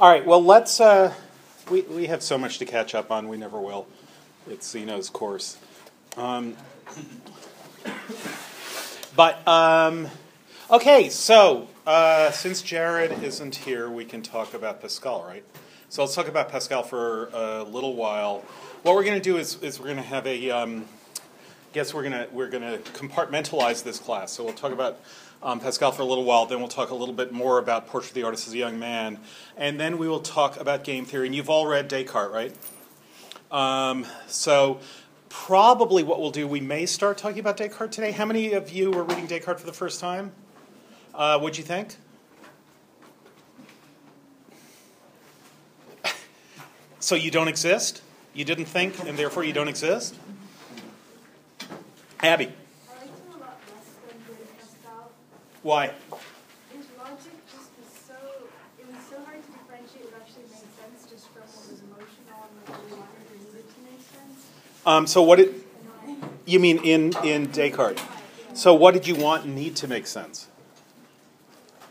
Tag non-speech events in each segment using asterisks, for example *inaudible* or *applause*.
All right, well, let's. Uh, we, we have so much to catch up on, we never will. It's Zeno's course. Um, but, um, okay, so uh, since Jared isn't here, we can talk about Pascal, right? So let's talk about Pascal for a little while. What we're going to do is, is we're going to have a. Um, guess we're gonna we're gonna compartmentalize this class. So we'll talk about um, Pascal for a little while. Then we'll talk a little bit more about Portrait of the Artist as a Young Man, and then we will talk about game theory. And you've all read Descartes, right? Um, so probably what we'll do, we may start talking about Descartes today. How many of you were reading Descartes for the first time? Uh, what'd you think? *laughs* so you don't exist? You didn't think, and therefore you don't exist? Abby. I liked him a lot less than Blaise Pascal. Why? His logic just was so, it was so hard to differentiate what actually made sense just from what was emotional and what we wanted or needed to make sense. Um, so what did you mean in in Descartes? So what did you want and need to make sense?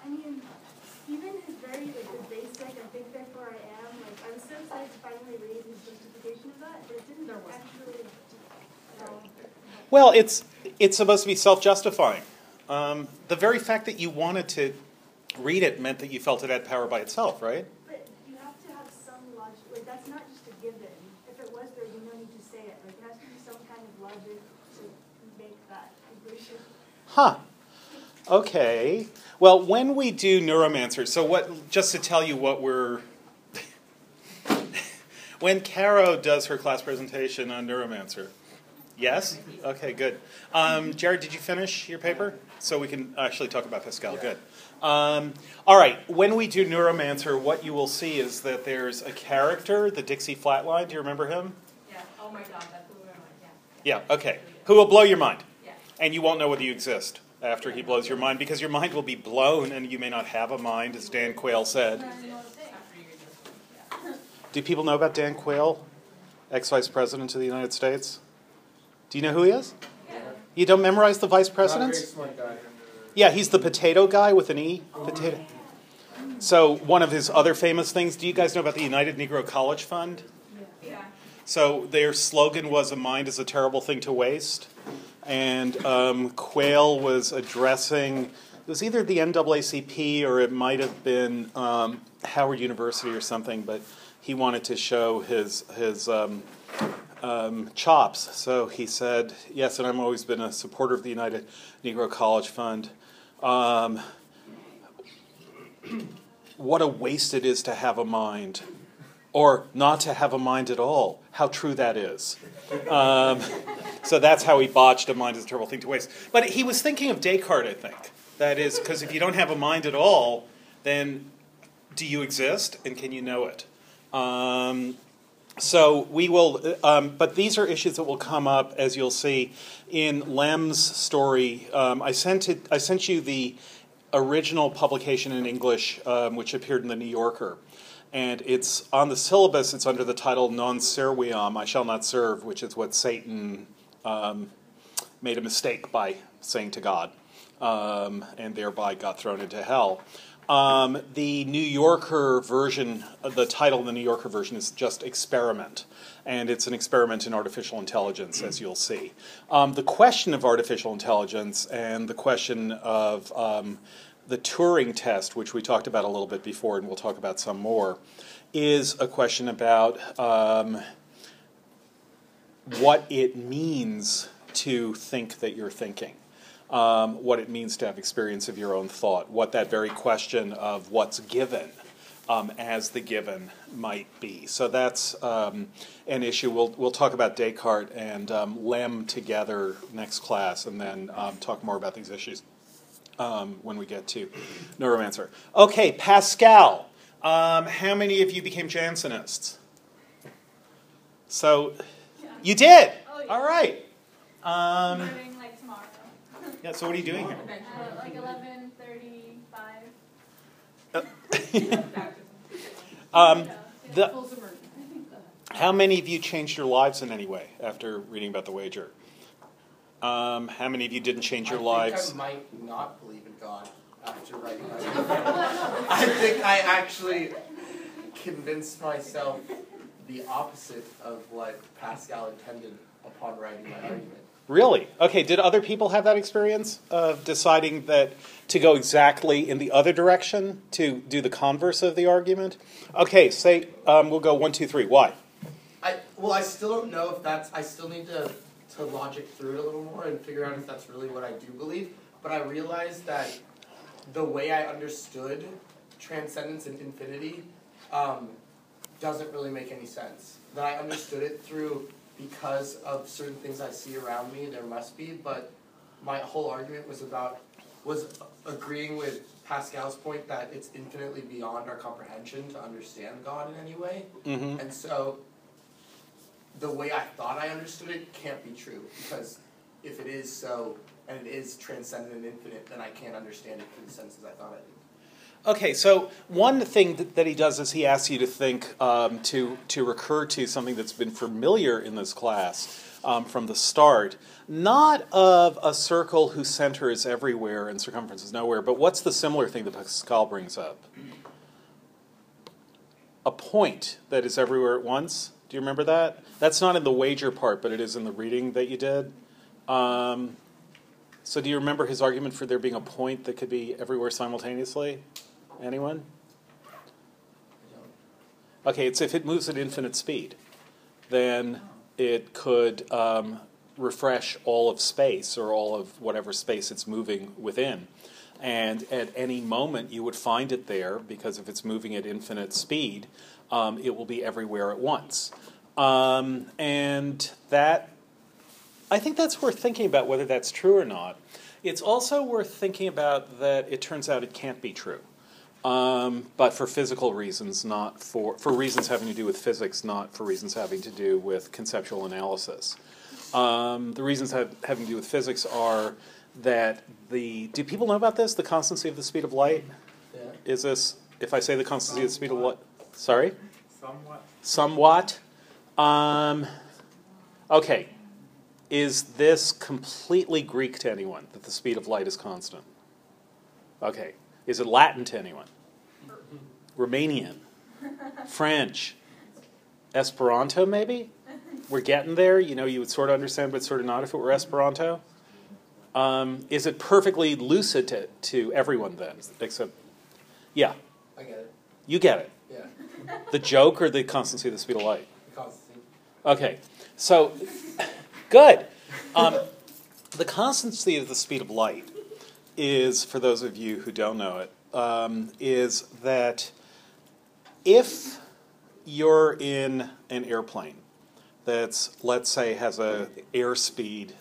I mean, even his very, like, the basic, I think therefore I am, like, I was so excited to finally read his justification of that, but it didn't actually. Well, it's it's supposed to be self-justifying. Um, the very fact that you wanted to read it meant that you felt it had power by itself, right? But you have to have some logic, like, that's not just a given. If it was there, you no need to say it. Like, there has to be some kind of logic to make that conclusion. Huh. Okay. Well, when we do neuromancer, so what? Just to tell you what we're. *laughs* when Caro does her class presentation on neuromancer. Yes. Okay. Good. Um, Jared, did you finish your paper? So we can actually talk about Pascal. Good. Um, all right. When we do neuromancer, what you will see is that there's a character, the Dixie Flatline. Do you remember him? Yeah. Oh my God, that blew my mind. Yeah. Yeah. Okay. Who will blow your mind? Yeah. And you won't know whether you exist after he blows your mind because your mind will be blown and you may not have a mind, as Dan Quayle said. After you just, yeah. Do people know about Dan Quayle, ex vice president of the United States? Do you know who he is? You don't memorize the vice Not a very presidents? Yeah, he's the potato guy with an E. Potato. So, one of his other famous things do you guys know about the United Negro College Fund? Yeah. So their slogan was "A mind is a terrible thing to waste," and um, Quayle was addressing. It was either the NAACP or it might have been um, Howard University or something, but he wanted to show his his um, um, chops. So he said, "Yes, and I've always been a supporter of the United Negro College Fund." Um, what a waste it is to have a mind or not to have a mind at all. How true that is. Um, so that's how he botched a mind is a terrible thing to waste. But he was thinking of Descartes, I think. That is, because if you don't have a mind at all, then do you exist and can you know it? Um, so we will, um, but these are issues that will come up as you'll see in Lem's story. Um, I sent it. I sent you the original publication in English, um, which appeared in the New Yorker, and it's on the syllabus. It's under the title "Non serviam," I shall not serve, which is what Satan um, made a mistake by saying to God, um, and thereby got thrown into hell. Um, the New Yorker version, the title in the New Yorker version is just experiment, and it's an experiment in artificial intelligence, as you'll see. Um, the question of artificial intelligence and the question of um, the Turing test, which we talked about a little bit before, and we'll talk about some more, is a question about um, what it means to think that you're thinking um, what it means to have experience of your own thought, what that very question of what's given um, as the given might be. So that's um, an issue. We'll, we'll talk about Descartes and um, Lem together next class and then um, talk more about these issues um, when we get to Neuromancer. Okay, Pascal. Um, how many of you became Jansenists? So you did. Oh. All right. Um, Starting like tomorrow. Yeah. So what are you doing here? Uh, like eleven thirty-five. *laughs* Um, the- how many of you changed your lives in any way after reading about the wager? Um, how many of you didn't change your I lives? I might not believe in God after writing my. I think I actually convinced myself the opposite of what Pascal intended upon writing my argument. Really? Okay, did other people have that experience of deciding that to go exactly in the other direction to do the converse of the argument? Okay, say um, we'll go one, two, three. Why? I well, I still don't know if that's. I still need to to logic through it a little more and figure out if that's really what I do believe. But I realized that the way I understood transcendence and infinity um, doesn't really make any sense. That I understood it through because of certain things I see around me. There must be, but my whole argument was about was agreeing with Pascal's point that it's infinitely beyond our comprehension to understand God in any way. Mm-hmm. And so the way I thought I understood it can't be true because if it is so and it is transcendent and infinite, then I can't understand it through the senses I thought I did. Okay, so one thing that, that he does is he asks you to think, um, to, to recur to something that's been familiar in this class um, from the start, not of a circle whose center is everywhere and circumference is nowhere, but what's the similar thing that Pascal brings up? A point that is everywhere at once. Do you remember that? That's not in the wager part, but it is in the reading that you did. Um, so, do you remember his argument for there being a point that could be everywhere simultaneously? Anyone? Okay, it's if it moves at infinite speed, then it could um, refresh all of space or all of whatever space it's moving within. And at any moment, you would find it there because if it's moving at infinite speed, um, it will be everywhere at once. Um, and that, I think that's worth thinking about whether that's true or not. It's also worth thinking about that it turns out it can't be true. Um, but for physical reasons, not for, for reasons having to do with physics, not for reasons having to do with conceptual analysis. Um, the reasons have, having to do with physics are that the. Do people know about this? The constancy of the speed of light? Yeah. Is this, if I say the constancy of the speed of light? Sorry? Somewhat. Somewhat. Um, okay. Is this completely Greek to anyone that the speed of light is constant? Okay. Is it Latin to anyone? Romanian? French? Esperanto, maybe? We're getting there. You know, you would sort of understand, but sort of not if it were Esperanto. Um, is it perfectly lucid to, to everyone then? Except, yeah, I get it. you get it. Yeah. The joke or the constancy of the speed of light? The constancy. Okay, so *laughs* good. Um, the constancy of the speed of light is, for those of you who don't know it, um, is that if you're in an airplane that's, let's say, has a airspeed.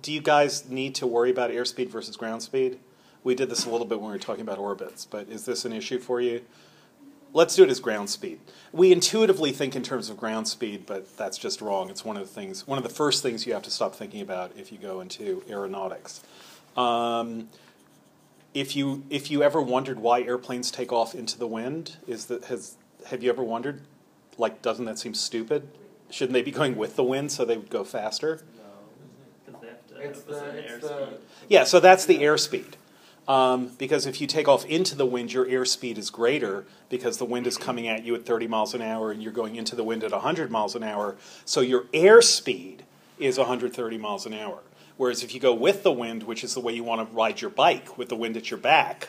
Do you guys need to worry about airspeed versus ground speed? We did this a little bit when we were talking about orbits, but is this an issue for you? Let's do it as ground speed. We intuitively think in terms of ground speed, but that's just wrong. It's one of the things, one of the first things you have to stop thinking about if you go into aeronautics. Um, if you if you ever wondered why airplanes take off into the wind, is that has have you ever wondered? Like, doesn't that seem stupid? Shouldn't they be going with the wind so they would go faster? Because they have to It's the, the it's the, airspeed. Yeah, so that's the airspeed. Um, because if you take off into the wind, your airspeed is greater because the wind is coming at you at 30 miles an hour and you're going into the wind at 100 miles an hour. So your airspeed is 130 miles an hour. Whereas if you go with the wind, which is the way you want to ride your bike with the wind at your back,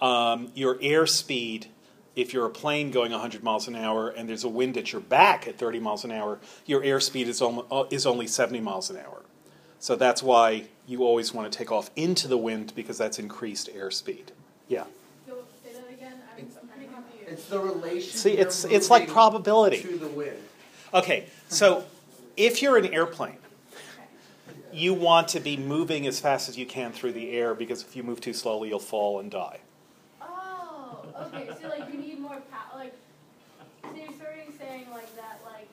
um, your airspeed, if you're a plane going 100 miles an hour and there's a wind at your back at 30 miles an hour, your airspeed is, om- uh, is only 70 miles an hour. So that's why you always want to take off into the wind because that's increased airspeed. Yeah. Go, say that again, I'm, I'm pretty confused. it's the relation. See, it's it's like probability. to the wind. Okay, so if you're an airplane, you want to be moving as fast as you can through the air because if you move too slowly, you'll fall and die. Oh, okay, so like you need more power, like, so you're sort of saying like that, like,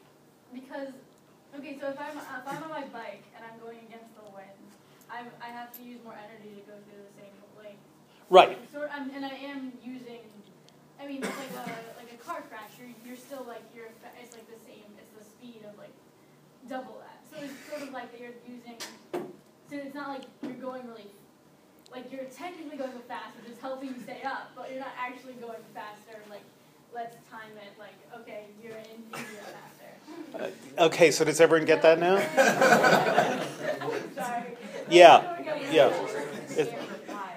because, okay, so if I'm, if I'm on my bike and I'm going against the wind, I'm, I have to use more energy to go through the same, like, Right. Sort, and I am using, I mean, it's like a, like a car crash, you're, you're still like, you're, it's like the same, it's the speed of like double that. So it's sort of like that you're using, so it's not like you're going really, like you're technically going fast, which is helping you stay up, but you're not actually going faster, like, let's time it like, okay, you're in India faster. Okay, so does everyone get that now? *laughs* Sorry. Yeah, yeah. It's It's- how?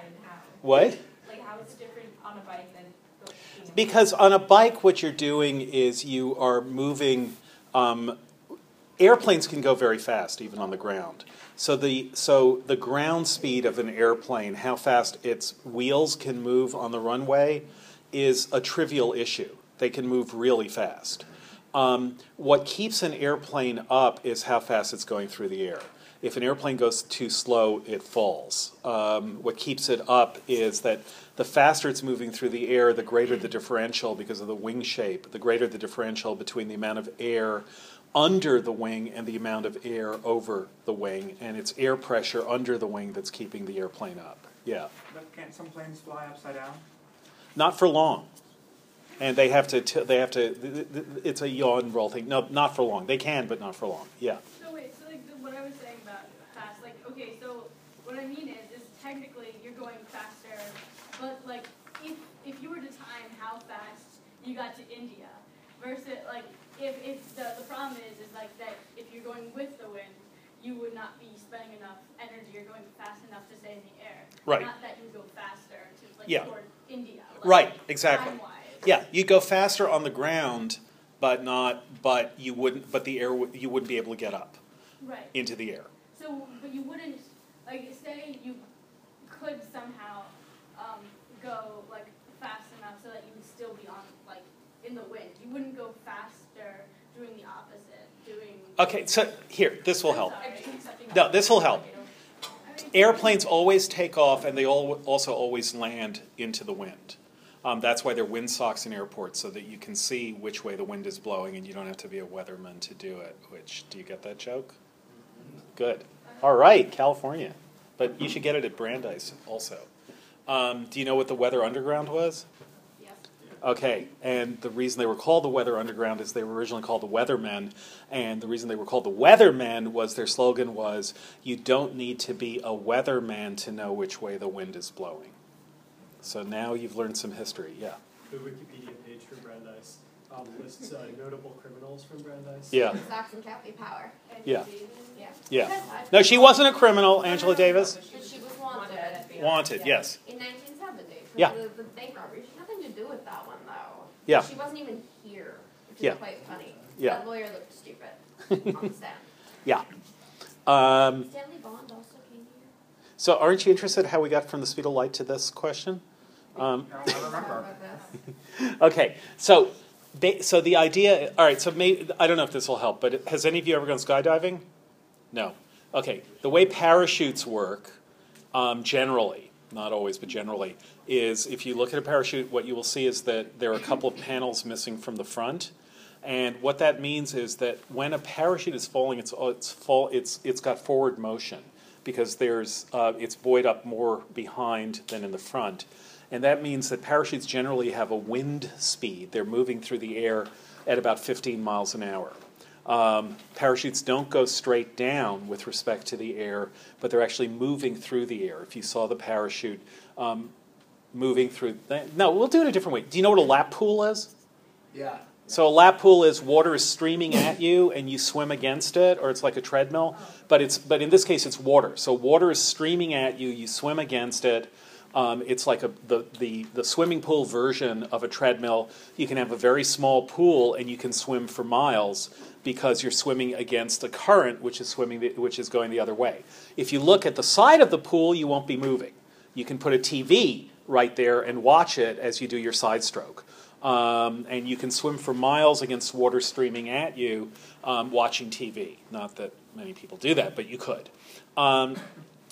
What? Like how it's different on a bike than? Because on a bike, what you're doing is you are moving. Um, airplanes can go very fast, even on the ground. So the so the ground speed of an airplane, how fast its wheels can move on the runway, is a trivial issue. They can move really fast. Um, what keeps an airplane up is how fast it's going through the air. If an airplane goes too slow, it falls. Um, what keeps it up is that the faster it's moving through the air, the greater the differential because of the wing shape, the greater the differential between the amount of air under the wing and the amount of air over the wing, and it's air pressure under the wing that's keeping the airplane up. Yeah. But can't some planes fly upside down? Not for long. And they have to, t- they have to, th- th- it's a yaw and roll thing. No, not for long. They can, but not for long. Yeah. So wait, so like the, what I was saying about fast, like okay, so what I mean is, is technically you're going faster, but like if if you were to time how fast you got to India, versus like if if the the problem is is like that if you're going with the wind, you would not be spending enough energy. You're going fast enough to stay in the air. Right. Not that you go faster to like Yeah. toward India. Like, Right, exactly. Time-wise. Yeah, you'd go faster on the ground, but not, but you wouldn't, but the air, you wouldn't be able to get up Right. into the air. So, but you wouldn't, like, say you could somehow um, go like fast enough so that you would still be on like in the wind. You wouldn't go faster doing the opposite, doing. Okay, so here, this will help. No, this will help. Airplanes always take off and they all, also always land into the wind. Um, that's why they're windsocks in airports, so that you can see which way the wind is blowing and you don't have to be a weatherman to do it. Which, do you get that joke? Good. All right, California. But you should get it at Brandeis also. Um, do you know what the Weather Underground was? Yes. Okay, and the reason they were called the Weather Underground is they were originally called the Weathermen, and the reason they were called the Weathermen was their slogan was, "You don't need to be a weatherman to know which way the wind is blowing." So now you've learned some history. Yeah. The Wikipedia page for Brandeis um, lists uh, notable criminals from Brandeis. Yeah. Saxon County Power. Yeah. Yeah. Yeah. No, she wasn't a criminal, Angela Davis. But she was wanted. Wanted, yes. In 1970. For Yeah. The, the bank robbery. She to do with that one, though. Yeah. She wasn't even here, which Yeah. is quite funny. Yeah. That lawyer looked stupid *laughs* on the stand. Yeah. Um, Stanley Bond also came here. so, aren't you interested how we got from the speed of light to this question? Um, No, I remember. *laughs* *laughs* About this. Okay, so they, so the idea. All right, so maybe I don't know if this will help, but has any of you ever gone skydiving? No. Okay, the way parachutes work, um, generally, not always, but generally, is if you look at a parachute, what you will see is that there are a couple of panels missing from the front. And what that means is that when a parachute is falling, it's it's fall it's it's got forward motion because there's uh, it's buoyed up more behind than in the front, and that means that parachutes generally have a wind speed. They're moving through the air at about 15 miles an hour. Um, parachutes don't go straight down with respect to the air, but they're actually moving through the air. If you saw the parachute um, moving through, no, we'll do it a different way. Do you know what a lap pool is? Yeah. So a lap pool is water is streaming at you and you swim against it, or it's like a treadmill. But it's but in this case it's water. So water is streaming at you, you swim against it. Um, it's like a, the, the, the swimming pool version of a treadmill. You can have a very small pool and you can swim for miles because you're swimming against a current which is swimming the, which is going the other way. If you look at the side of the pool, you won't be moving. You can put a TV right there and watch it as you do your side stroke. Um, and you can swim for miles against water streaming at you um, watching TV. Not that many people do that, but you could. Um,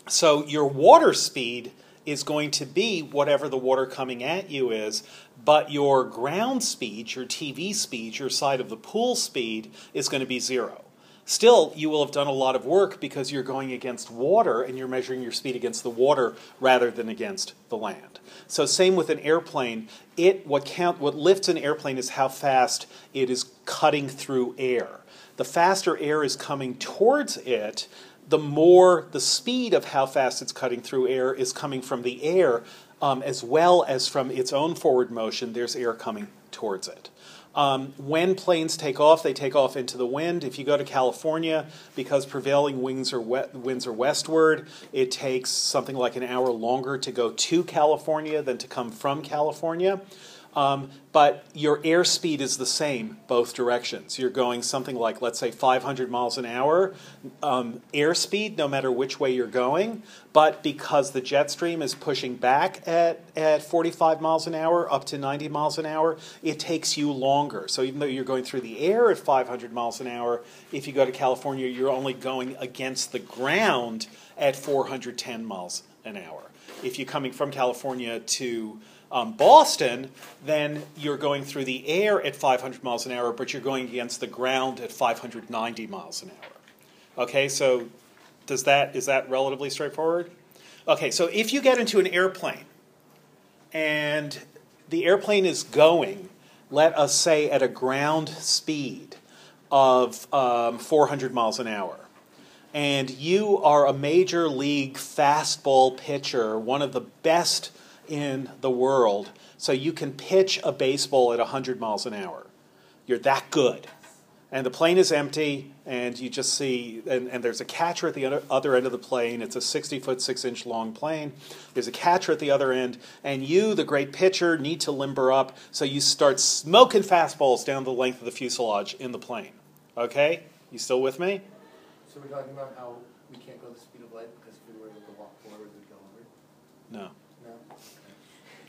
so your water speed is going to be whatever the water coming at you is, but your ground speed, your TV speed, your side of the pool speed is going to be zero. Still, you will have done a lot of work because you're going against water and you're measuring your speed against the water rather than against the land. So, same with an airplane. It what count what lifts an airplane is how fast it is cutting through air. The faster air is coming towards it, the more the speed of how fast it's cutting through air is coming from the air, um, as well as from its own forward motion. There's air coming towards it. Um, when planes take off, they take off into the wind. If you go to California, because prevailing winds are, we- winds are westward, it takes something like an hour longer to go to California than to come from California. Um, but your airspeed is the same both directions. You're going something like, let's say, 500 miles an hour um, airspeed, no matter which way you're going. But because the jet stream is pushing back at, at 45 miles an hour up to 90 miles an hour, it takes you longer. So even though you're going through the air at 500 miles an hour, if you go to California, you're only going against the ground at 410 miles an hour. If you're coming from California to um, Boston, then you're going through the air at 500 miles an hour, but you're going against the ground at 590 miles an hour. Okay, so does that is that relatively straightforward? Okay, so if you get into an airplane and the airplane is going, let us say at a ground speed of um, 400 miles an hour, and you are a major league fastball pitcher, one of the best in the world, so you can pitch a baseball at 100 miles an hour. You're that good. And the plane is empty, and you just see, and, and there's a catcher at the other, other end of the plane. It's a 60 foot, 6 inch long plane. There's a catcher at the other end, and you, the great pitcher, need to limber up, so you start smoking fastballs down the length of the fuselage in the plane. Okay? You still with me? So we're talking about how we can't go the speed of light because if we were able to walk forward, we'd go over. No. No.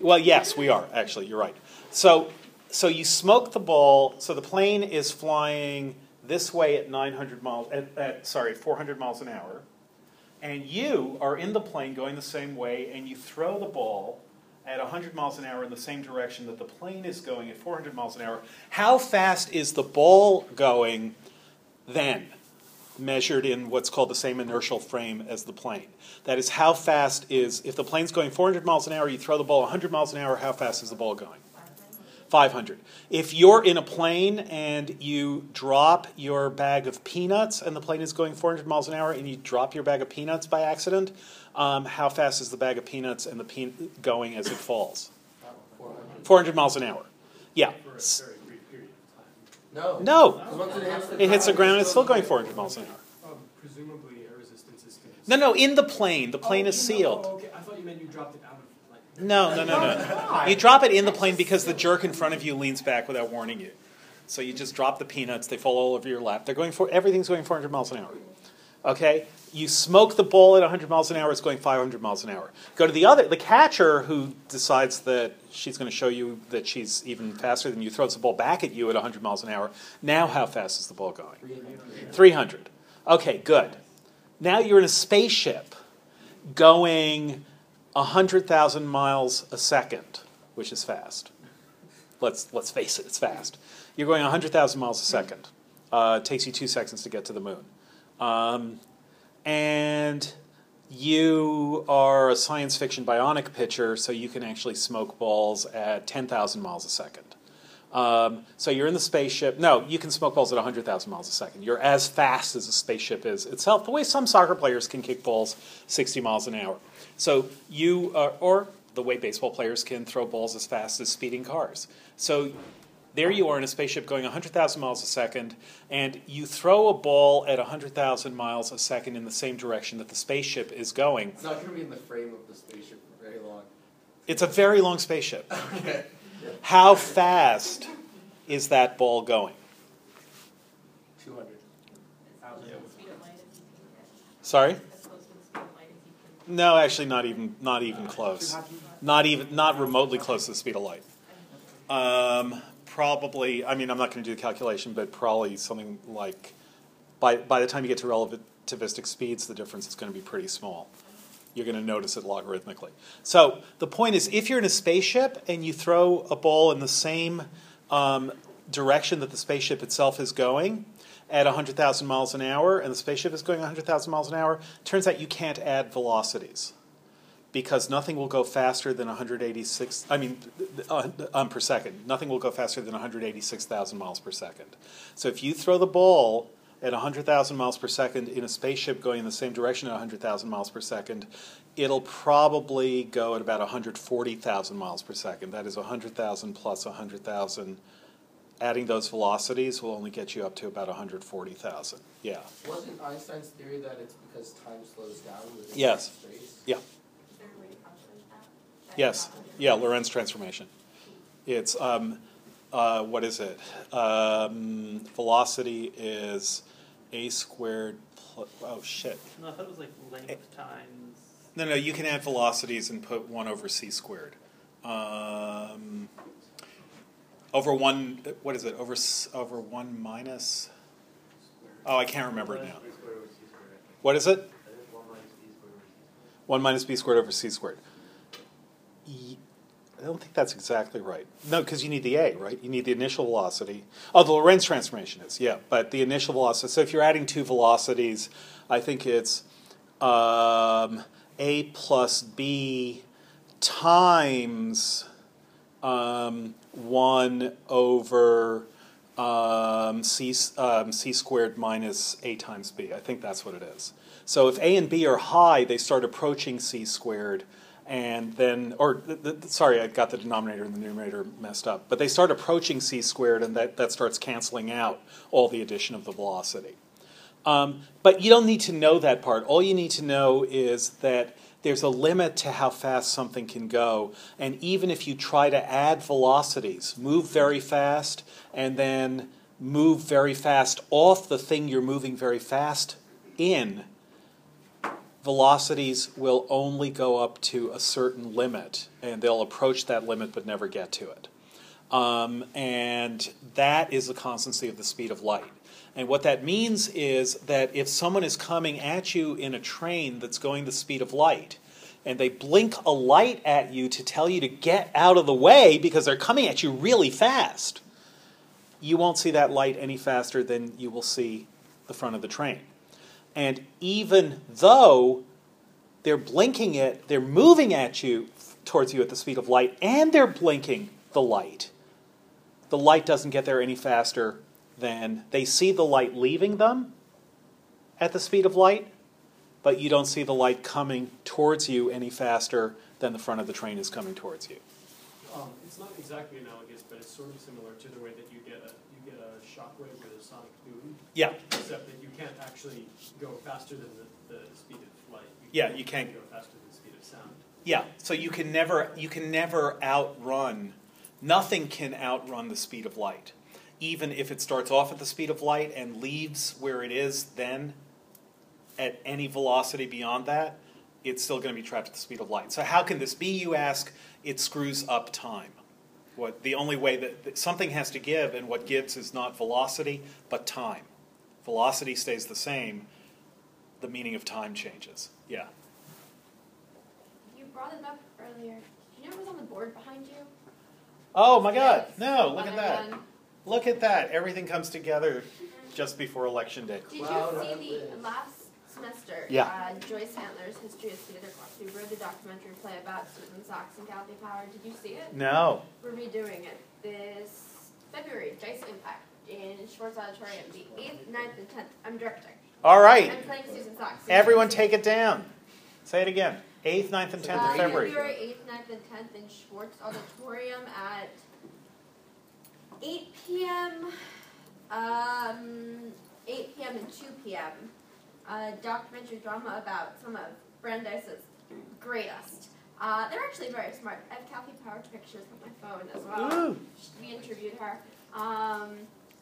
Well, yes, we are actually. You're right. So, so you smoke the ball. So the plane is flying this way at 900 miles. At, at sorry, 400 miles an hour, and you are in the plane going the same way, and you throw the ball at 100 miles an hour in the same direction that the plane is going at 400 miles an hour. How fast is the ball going then? Measured in what's called the same inertial frame as the plane. That is, how fast is, if the plane's going 400 miles an hour, you throw the ball 100 miles an hour, how fast is the ball going? 500. If you're in a plane and you drop your bag of peanuts and the plane is going 400 miles an hour and you drop your bag of peanuts by accident, um, how fast is the bag of peanuts and the pe- going as it falls? 400 miles an hour. Yeah. For a S- very brief period of time. No. No. It hits the It hits the ground, ground, it's still going 400 miles an hour. Um, presumably air resistance is. No, no, in the plane. The plane Oh, is sealed. oh, okay, I thought you meant you dropped it out of. No, no, no, no. You drop it in the plane because the jerk in front of you leans back without warning you. So you just drop the peanuts, they fall all over your lap. They're going for everything's going 400 miles an hour. Okay? You smoke the ball at 100 miles an hour, it's going 500 miles an hour. Go to the other, the catcher who decides that she's going to show you that she's even faster than you, throws the ball back at you at 100 miles an hour. Now, how fast is the ball going? 300. Okay, good. Now you're in a spaceship going 100,000 miles a second, which is fast. Let's, let's face it, it's fast. You're going 100,000 miles a second. Uh, it takes you two seconds to get to the moon. Um, and you are a science fiction bionic pitcher, so you can actually smoke balls at 10,000 miles a second. Um, so you're in the spaceship. No, you can smoke balls at 100,000 miles a second. You're as fast as the spaceship is itself, the way some soccer players can kick balls 60 miles an hour. So you, or the way baseball players can throw balls as fast as speeding cars. So there you are in a spaceship going 100,000 miles a second, and you throw a ball at 100,000 miles a second in the same direction that the spaceship is going. It's not going to be in the frame of the spaceship for very long. It's a very long spaceship. *laughs* Okay. How fast is that ball going? 200. Sorry? No, actually, not even not even close. Not even not remotely close to the speed of light. Um, probably. I mean, I'm not going to do the calculation, but probably something like by by the time you get to relativistic speeds, the difference is going to be pretty small. You're going to notice it logarithmically. So the point is, if you're in a spaceship and you throw a ball in the same um, direction that the spaceship itself is going at 100,000 miles an hour, and the spaceship is going 100,000 miles an hour, turns out you can't add velocities because nothing will go faster than 186 i mean uh, um, per second nothing will go faster than 186000 miles per second so if you throw the ball at 100000 miles per second in a spaceship going in the same direction at 100000 miles per second it'll probably go at about 140,000 miles per second. That is 100,000 plus 100,000. Adding those velocities will only get you up to about 140,000. Yeah. Wasn't Einstein's theory that it's because time slows down within Yes. space? Is there a way to calculate that? That Yes. Yeah, Lorentz transformation. It's um, uh, what is it? Um, velocity is a squared. Plus, oh shit! No, I thought it was like length times. No, no. You can add velocities and put one over c squared. Um, over one. What is it? Over over one minus. Oh, I can't remember it now. What is it? One minus b squared over c squared. I don't think that's exactly right. No, because you need the a, right? You need the initial velocity. Oh, the Lorentz transformation is, yeah. But the initial velocity. So if you're adding two velocities, I think it's um, a plus b times um, one over um, c, um, c squared minus a times b. I think that's what it is. So if a and b are high, they start approaching c squared, and then, or th- th- sorry, I got the denominator and the numerator messed up. But they start approaching c squared, and that, that starts canceling out all the addition of the velocity. Um, but you don't need to know that part. All you need to know is that there's a limit to how fast something can go. And even if you try to add velocities, move very fast, and then move very fast off the thing you're moving very fast in, velocities will only go up to a certain limit, and they'll approach that limit but never get to it. Um, and that is the constancy of the speed of light. And what that means is that if someone is coming at you in a train that's going the speed of light, and they blink a light at you to tell you to get out of the way because they're coming at you really fast, you won't see that light any faster than you will see the front of the train. And even though they're blinking it, they're moving at you towards you at the speed of light, and they're blinking the light. The light doesn't get there any faster than they see the light leaving them at the speed of light, but you don't see the light coming towards you any faster than the front of the train is coming towards you. Um, it's not exactly analogous, but it's sort of similar to the way that you get a you get a shockwave with a sonic boom, Yeah, except that you can't actually go faster than the, the speed of light. Yeah, you can't. go faster than the speed of sound. yeah. So you can never you can never outrun. Nothing can outrun the speed of light, even if it starts off at the speed of light and leaves where it is then at any velocity beyond that, it's still going to be trapped at the speed of light. So how can this be? You ask. It screws up time. What the only way that, that something has to give, and what gives is not velocity but time. Velocity stays the same. The meaning of time changes. Yeah. You brought it up earlier. Do you know what was on the board behind you? Oh my God! Yes. No, look at that. than- Look at that. Everything comes together just before election day. Did Cloud you see the last semester? Yeah. Uh, Joyce Handler's History of Theater class. We wrote a documentary play about Susan Saxe and Kathy Power. Did you see it? No. We're redoing it this February. Dice Impact in Schwartz Auditorium, the eighth, 9th, and tenth. I'm directing. All right. I'm playing Susan Saxe. Everyone, take it down. Say it again. Eighth, 9th, and tenth Uh, of February. February 8th, 9th, and 10th in Schwartz Auditorium at 8 p.m. Um, 8 p.m. and 2 p.m. A documentary drama about some of Brandeis's greatest. Uh, they're actually very smart. I have Kathy Power's pictures on my phone as well. Ooh. We interviewed her. Um,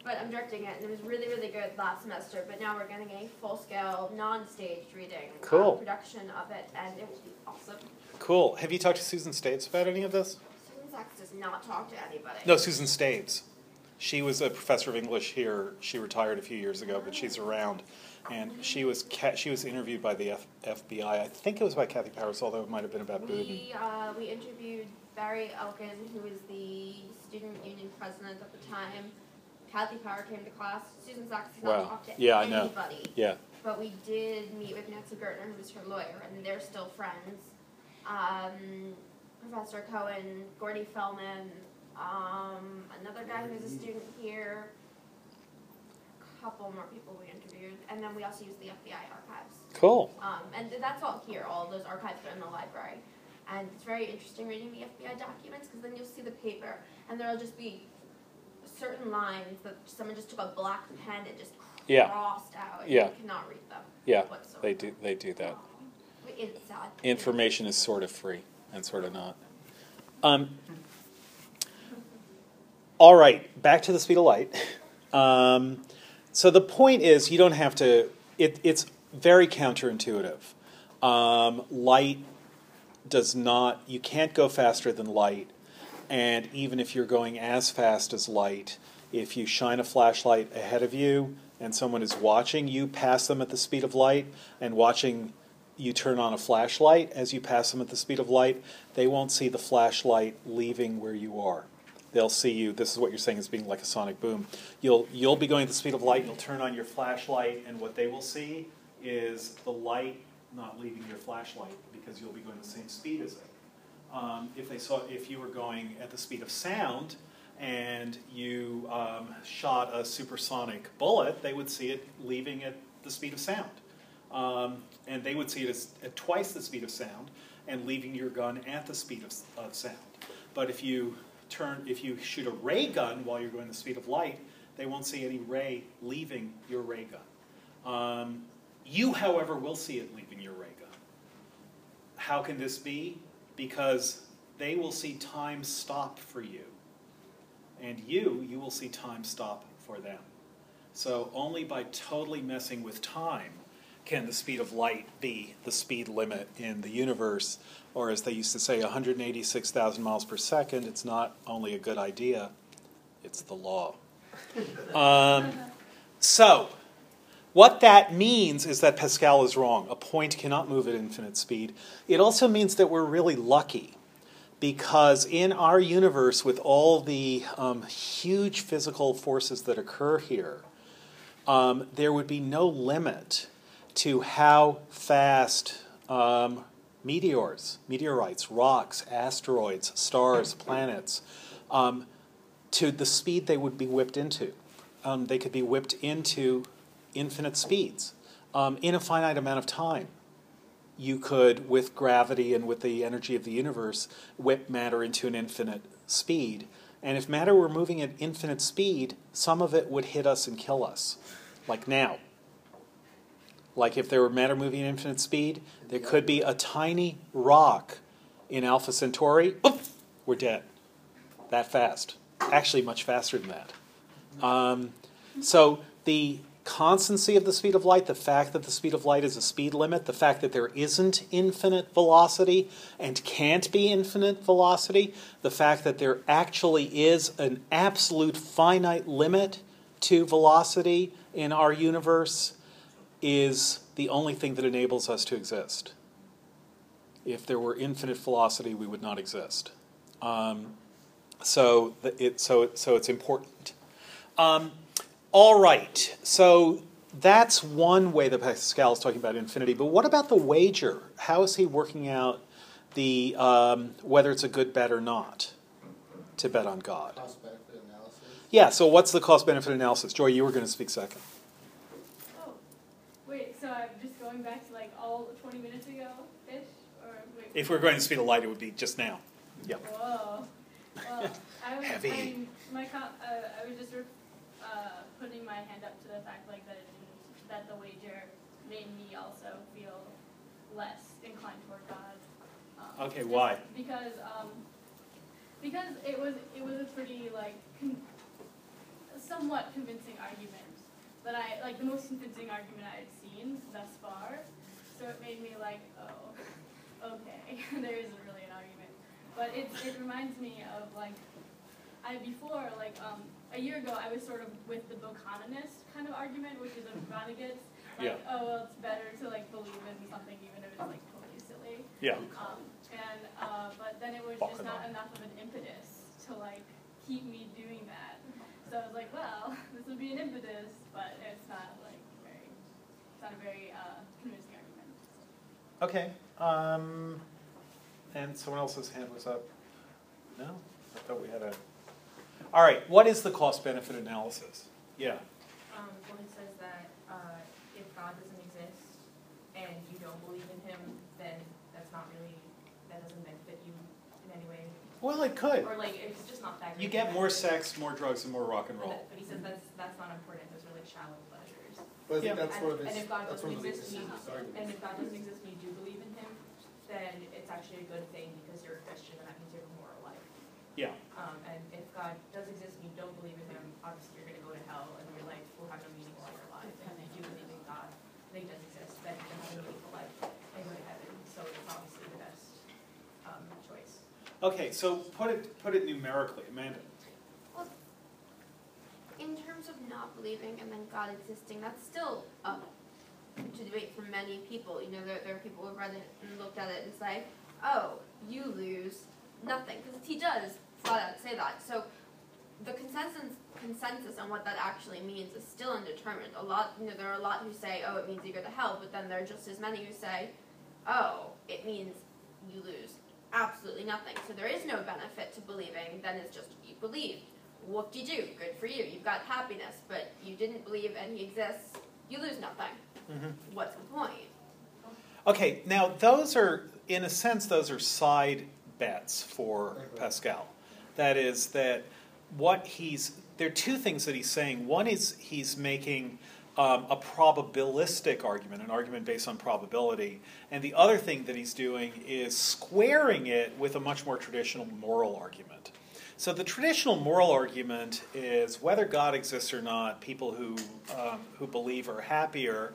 but I'm directing it, and it was really, really good last semester. But now we're getting a full-scale, non-staged reading uh, Cool. production of it, and it will be awesome. Cool. Have you talked to Susan Staves about any of this? Susan Saxe does not talk to anybody. No, Susan Staves. She was a professor of English here. She retired a few years ago, but she's around. And she was ca- she was interviewed by the F- FBI. I think it was by Kathy Powers, although it might have been about. We uh, we interviewed Barry Elkin, who was the student union president at the time. Kathy Power came to class. Susan Saxe not Wow. talk to Yeah, I know. Yeah. But we did meet with Nancy Gertner, who was her lawyer, and they're still friends. Um, Professor Cohen, Gordy Fellman, um, another guy who's a student here. A couple more people we interviewed, and then we also use the FBI archives. Cool. Um, and that's all here. All those archives are in the library, and it's very interesting reading the FBI documents because then you'll see the paper, and there'll just be certain lines that someone just took a black pen and just Yeah. crossed out, and Yeah. you cannot read them Yeah, whatsoever. they do. They do that. It's sad. Information is sort of free and sort of not. Um, *laughs* all right, back to the speed of light. Um, so the point is, you don't have to. It, it's very counterintuitive. Um, light does not. You can't go faster than light, and even if you're going as fast as light, if you shine a flashlight ahead of you and someone is watching you pass them at the speed of light and watching you turn on a flashlight as you pass them at the speed of light, they won't see the flashlight leaving where you are. They'll see you. This is what you're saying is being like a sonic boom. You'll you'll be going at the speed of light. You'll turn on your flashlight, and what they will see is the light not leaving your flashlight because you'll be going the same speed as it. Um, if they saw if you were going at the speed of sound and you um, shot a supersonic bullet, they would see it leaving at the speed of sound. Um, and they would see it as, at twice the speed of sound and leaving your gun at the speed of, of sound. But if you turn, if you shoot a ray gun while you're going the speed of light, they won't see any ray leaving your ray gun. Um, you, however, will see it leaving your ray gun. How can this be? Because they will see time stop for you. And you, you will see time stop for them. So only by totally messing with time can the speed of light be the speed limit in the universe, or as they used to say, 186,000 miles per second. It's not only a good idea, it's the law. *laughs* Um, so, what that means is that Pascal is wrong. A point cannot move at infinite speed. It also means that we're really lucky because in our universe, with all the um, huge physical forces that occur here, um, there would be no limit to how fast um, meteors, meteorites, rocks, asteroids, stars, planets, um, to the speed they would be whipped into. Um, they could be whipped into infinite speeds um, in a finite amount of time. You could, with gravity and with the energy of the universe, whip matter into an infinite speed. And if matter were moving at infinite speed, some of it would hit us and kill us, like now. Like if there were matter moving at infinite speed, there could be a tiny rock in Alpha Centauri. Oop, we're dead. That fast. Actually, much faster than that. Um, so the constancy of the speed of light, the fact that the speed of light is a speed limit, the fact that there isn't infinite velocity and can't be infinite velocity, the fact that there actually is an absolute finite limit to velocity in our universe is the only thing that enables us to exist. If there were infinite velocity, we would not exist. Um, so, it, so, so it's important. Um, all right, so that's one way that Pascal is talking about infinity. But what about the wager? How is he working out the um, whether it's a good bet or not to bet on God? Cost benefit analysis. Yeah. So what's the cost benefit analysis? Joy, you were going to speak second. Oh, wait, so I'm just going back to like all 20 minutes ago ish? Or wait. If we're going to speed of light, it would be just now. Yeah. Whoa. Well, I was, Heavy. I, mean, my com- uh, I was just re- uh, putting my hand up to the fact like that it didn't, that the wager made me also feel less inclined toward God. Um, Okay, why? Because um, because it was it was a pretty like con- somewhat convincing argument that I like the most convincing argument I thus far. So it made me like, oh, *laughs* okay, *laughs* there isn't really an argument. But it it reminds me of like I before like um a year ago I was sort of with the Bokononist kind of argument, which is a Vonnegut. Like, Yeah. oh well, it's better to like believe in something even if it's like totally silly. Yeah. Um, and uh, but then it was just not enough of an impetus to like keep me doing that. So I was like, well, *laughs* this would be an impetus, but it's not like it's not a very uh, convincing argument. Okay. Um, and someone else's hand was up. No, I thought we had a. All right. What is the cost benefit analysis? Yeah. um, when it says that uh, if God doesn't exist and you don't believe in Him, then that's not really that doesn't benefit you in any way, Well, it could. or like it's just not that. You get more sex, more drugs, and more rock and roll. but he says that's that's not important. Those are like shallow pleasures. But I think Yeah. that's and, one of and if God that's doesn't the exist, and you, weaknesses of and if God doesn't exist and you do believe in Him, then it's actually a good thing because you're a Christian and that means you have a moral life. Yeah. Um, and if God does exist and you don't believe in Him, obviously you're going to go to hell and your life will have no meaning all your life. And if you believe in God, and He does exist, then you have a meaningful life and go to heaven. So it's obviously the best um, choice. Okay, so put it put it numerically, Amanda. In terms of not believing and then God existing, that's still up to debate for many people. You know, there, there are people who've read it and looked at it and say, oh, you lose nothing. Because he does flat out say that. So the consensus consensus on what that actually means is still undetermined. A lot, you know, there are a lot who say, oh, it means you go to hell, but then there are just as many who say, oh, it means you lose absolutely nothing. So there is no benefit to believing, then it's just you believed. Whoop de doo, good for you. You've got happiness, but you didn't believe and he exists, you lose nothing. Mm-hmm. What's the point? Okay, now those are, in a sense, those are side bets for Pascal. That is that what he's there are two things that he's saying. One is he's making um, a probabilistic argument, an argument based on probability, and the other thing that he's doing is squaring it with a much more traditional moral argument. So the traditional moral argument is whether God exists or not. People who um, who believe are happier.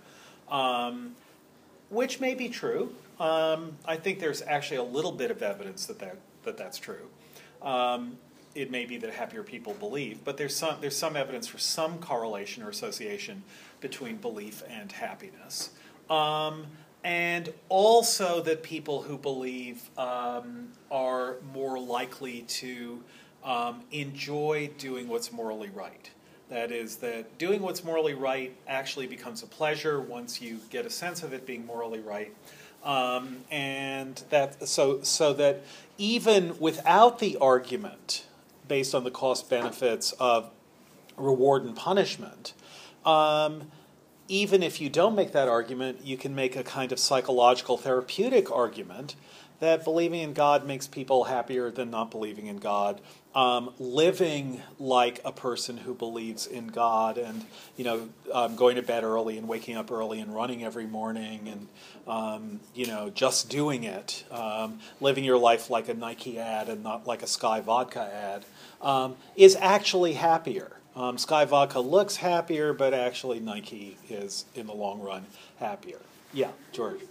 Um, which may be true. Um, I think there's actually a little bit of evidence that, that, that that's true. Um, it may be that happier people believe, but there's some, there's some evidence for some correlation or association between belief and happiness. Um, and also that people who believe um, are more likely to um, enjoy doing what's morally right. That is, that doing what's morally right actually becomes a pleasure once you get a sense of it being morally right. Um, and that so so that even without the argument based on the cost benefits of reward and punishment, um, even if you don't make that argument, you can make a kind of psychological therapeutic argument that believing in God makes people happier than not believing in God. Um, living like a person who believes in God, and you know, um, going to bed early and waking up early and running every morning, and um, you know, just doing it, um, living your life like a Nike ad and not like a Skyy Vodka ad, um, is actually happier. Um, Skyy Vodka looks happier, but actually Nike is, in the long run, happier. Yeah, George.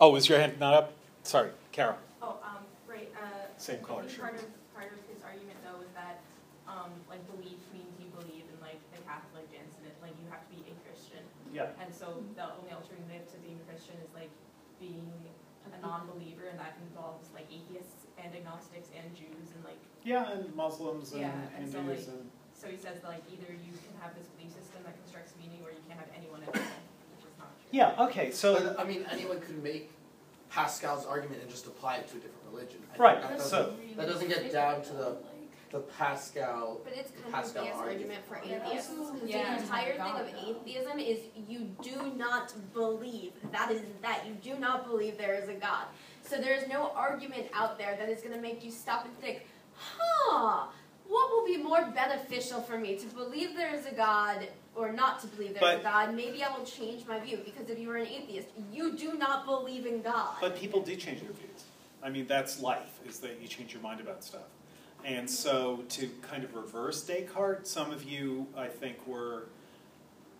Oh, is your hand not up? Sorry, Carol. Oh, um, right. Uh, Same color I think shirt. part of part of his argument though is that um, like belief means you believe in like the Catholic incident, like you have to be a Christian, Yeah. and so the only alternative to being a Christian is like being a non-believer, and that involves like atheists and agnostics and Jews and like Yeah, and Muslims and Yeah, and so, Hindus like- and so he says like either you can have this belief system that constructs meaning, or you can't have anyone at all, which is not true. yeah. Okay, so But, I mean, anyone could make Pascal's argument and just apply it to a different religion. I Right, That so- doesn't, that doesn't get down to the, the Pascal. But it's kind of Pascal a BS argument. argument for atheists. 'cause Yeah. Oh, the entire thing of atheism is you do not believe. That is that. You do not believe there is a God. So there is no argument out there that is going to make you stop and think, huh, what will be more beneficial for me? To believe there is a God or not to believe there is But- a God? Maybe I will change my view. Because if you are an atheist, you do not believe in God. But people do change their views. I mean, that's life, is that you change your mind about stuff. And so to kind of reverse Descartes, some of you, I think, were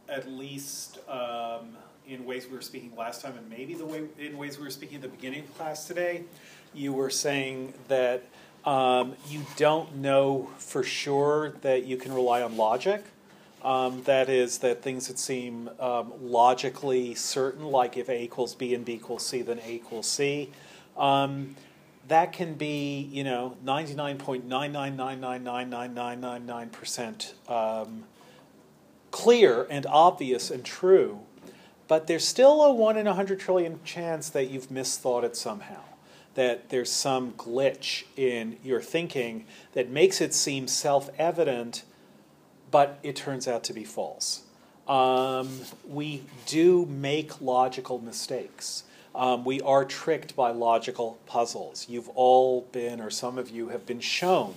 at least um, in ways we were speaking last time, and maybe the way in ways we were speaking at the beginning of class today, you were saying that um, you don't know for sure that you can rely on logic. Um, that is, that things that seem um, logically certain, like if A equals B and B equals C, then A equals C, um, that can be, you know, 99.999999999% um, clear and obvious and true, but there's still a 1 in a 100 trillion chance that you've misthought it somehow. That there's some glitch in your thinking that makes it seem self evident but it turns out to be false. Um, we do make logical mistakes. Um, we are tricked by logical puzzles. You've all been, or some of you have been shown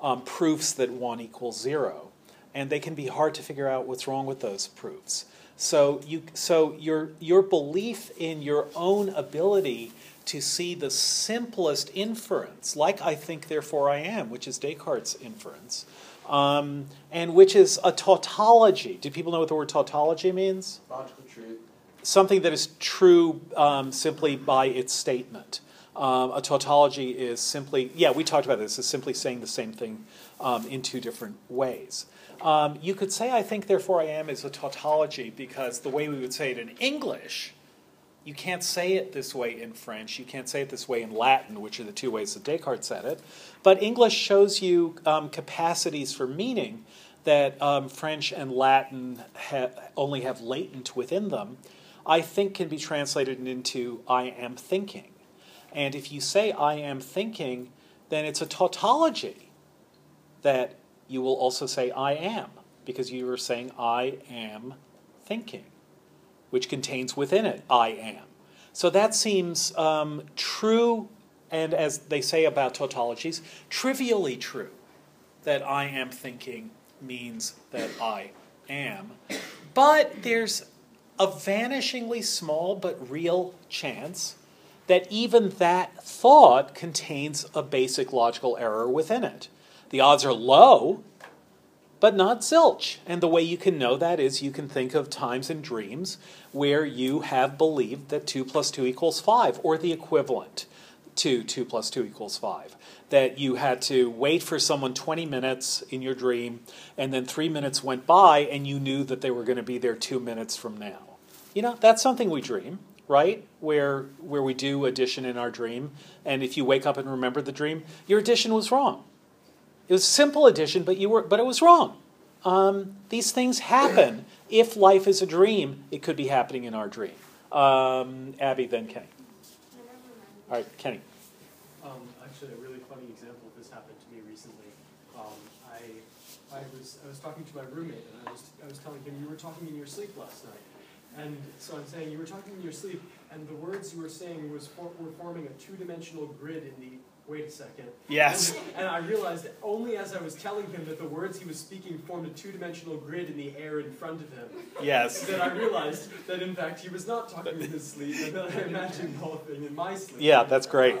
um, proofs that 1 equals 0. And they can be hard to figure out what's wrong with those proofs. So, you, so your, your belief in your own ability to see the simplest inference, like I think, therefore I am, which is Descartes' inference, um, and which is a tautology. Do people know what the word tautology means? Logical truth. Something that is true um, simply by its statement. Um, a tautology is simply, yeah, we talked about this, is simply saying the same thing um, in two different ways. Um, you could say, I think, therefore I am, is a tautology because the way we would say it in English, you can't say it this way in French, you can't say it this way in Latin, which are the two ways that Descartes said it. But English shows you um, capacities for meaning that um, French and Latin ha- only have latent within them. I think can be translated into I am thinking. And if you say I am thinking, then it's a tautology that you will also say I am, because you are saying I am thinking, which contains within it I am. So that seems um, true, and as they say about tautologies, trivially true, that I am thinking means that I am. But there's a vanishingly small but real chance that even that thought contains a basic logical error within it. The odds are low, but not zilch. And the way you can know that is you can think of times in dreams where you have believed that 2 plus 2 equals 5, or the equivalent to 2 plus 2 equals 5. That you had to wait for someone 20 minutes in your dream, and then three minutes went by, and you knew that they were going to be there two minutes from now. You know, that's something we dream, right? Where, where we do addition in our dream, and if you wake up and remember the dream, your addition was wrong. It was simple addition, but you were, but it was wrong. Um, these things happen. If life is a dream, it could be happening in our dream. Um, Abby, then Kenny. All right, Kenny. Um, actually, a really funny example of this happened to me recently. Um, I, I was, I was talking to my roommate, and I was, I was telling him you were talking in your sleep last night, and so I'm saying you were talking in your sleep, and the words you were saying was for, were forming a two-dimensional grid in the. Wait a second. Yes. And, *laughs* and I realized that only as I was telling him that the words he was speaking formed a two-dimensional grid in the air in front of him. Yes. *laughs* That I realized that in fact he was not talking in his sleep, and that I imagined the whole thing in my sleep. Yeah, that's great.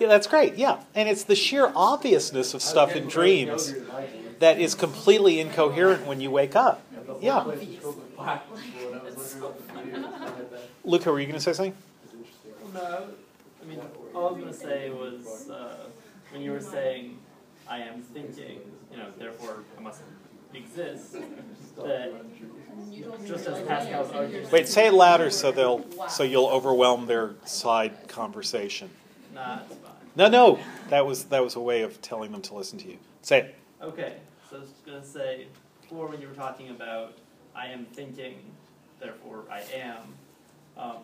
Yeah, that's great. Yeah, and it's the sheer obviousness of stuff in dreams that is completely incoherent when you wake up. Yeah. Luca, were you going to say something? No, I mean, all I was going to say was uh, when you were saying, I am thinking, you know, therefore I must exist, that just as Pascal's argument. Wait, say it louder so they'll so you'll overwhelm their side conversation. Nah, it's fine. No, no, that was that was a way of telling them to listen to you. Say it. Okay, so I was going to say, before when you were talking about I am thinking, therefore I am, um,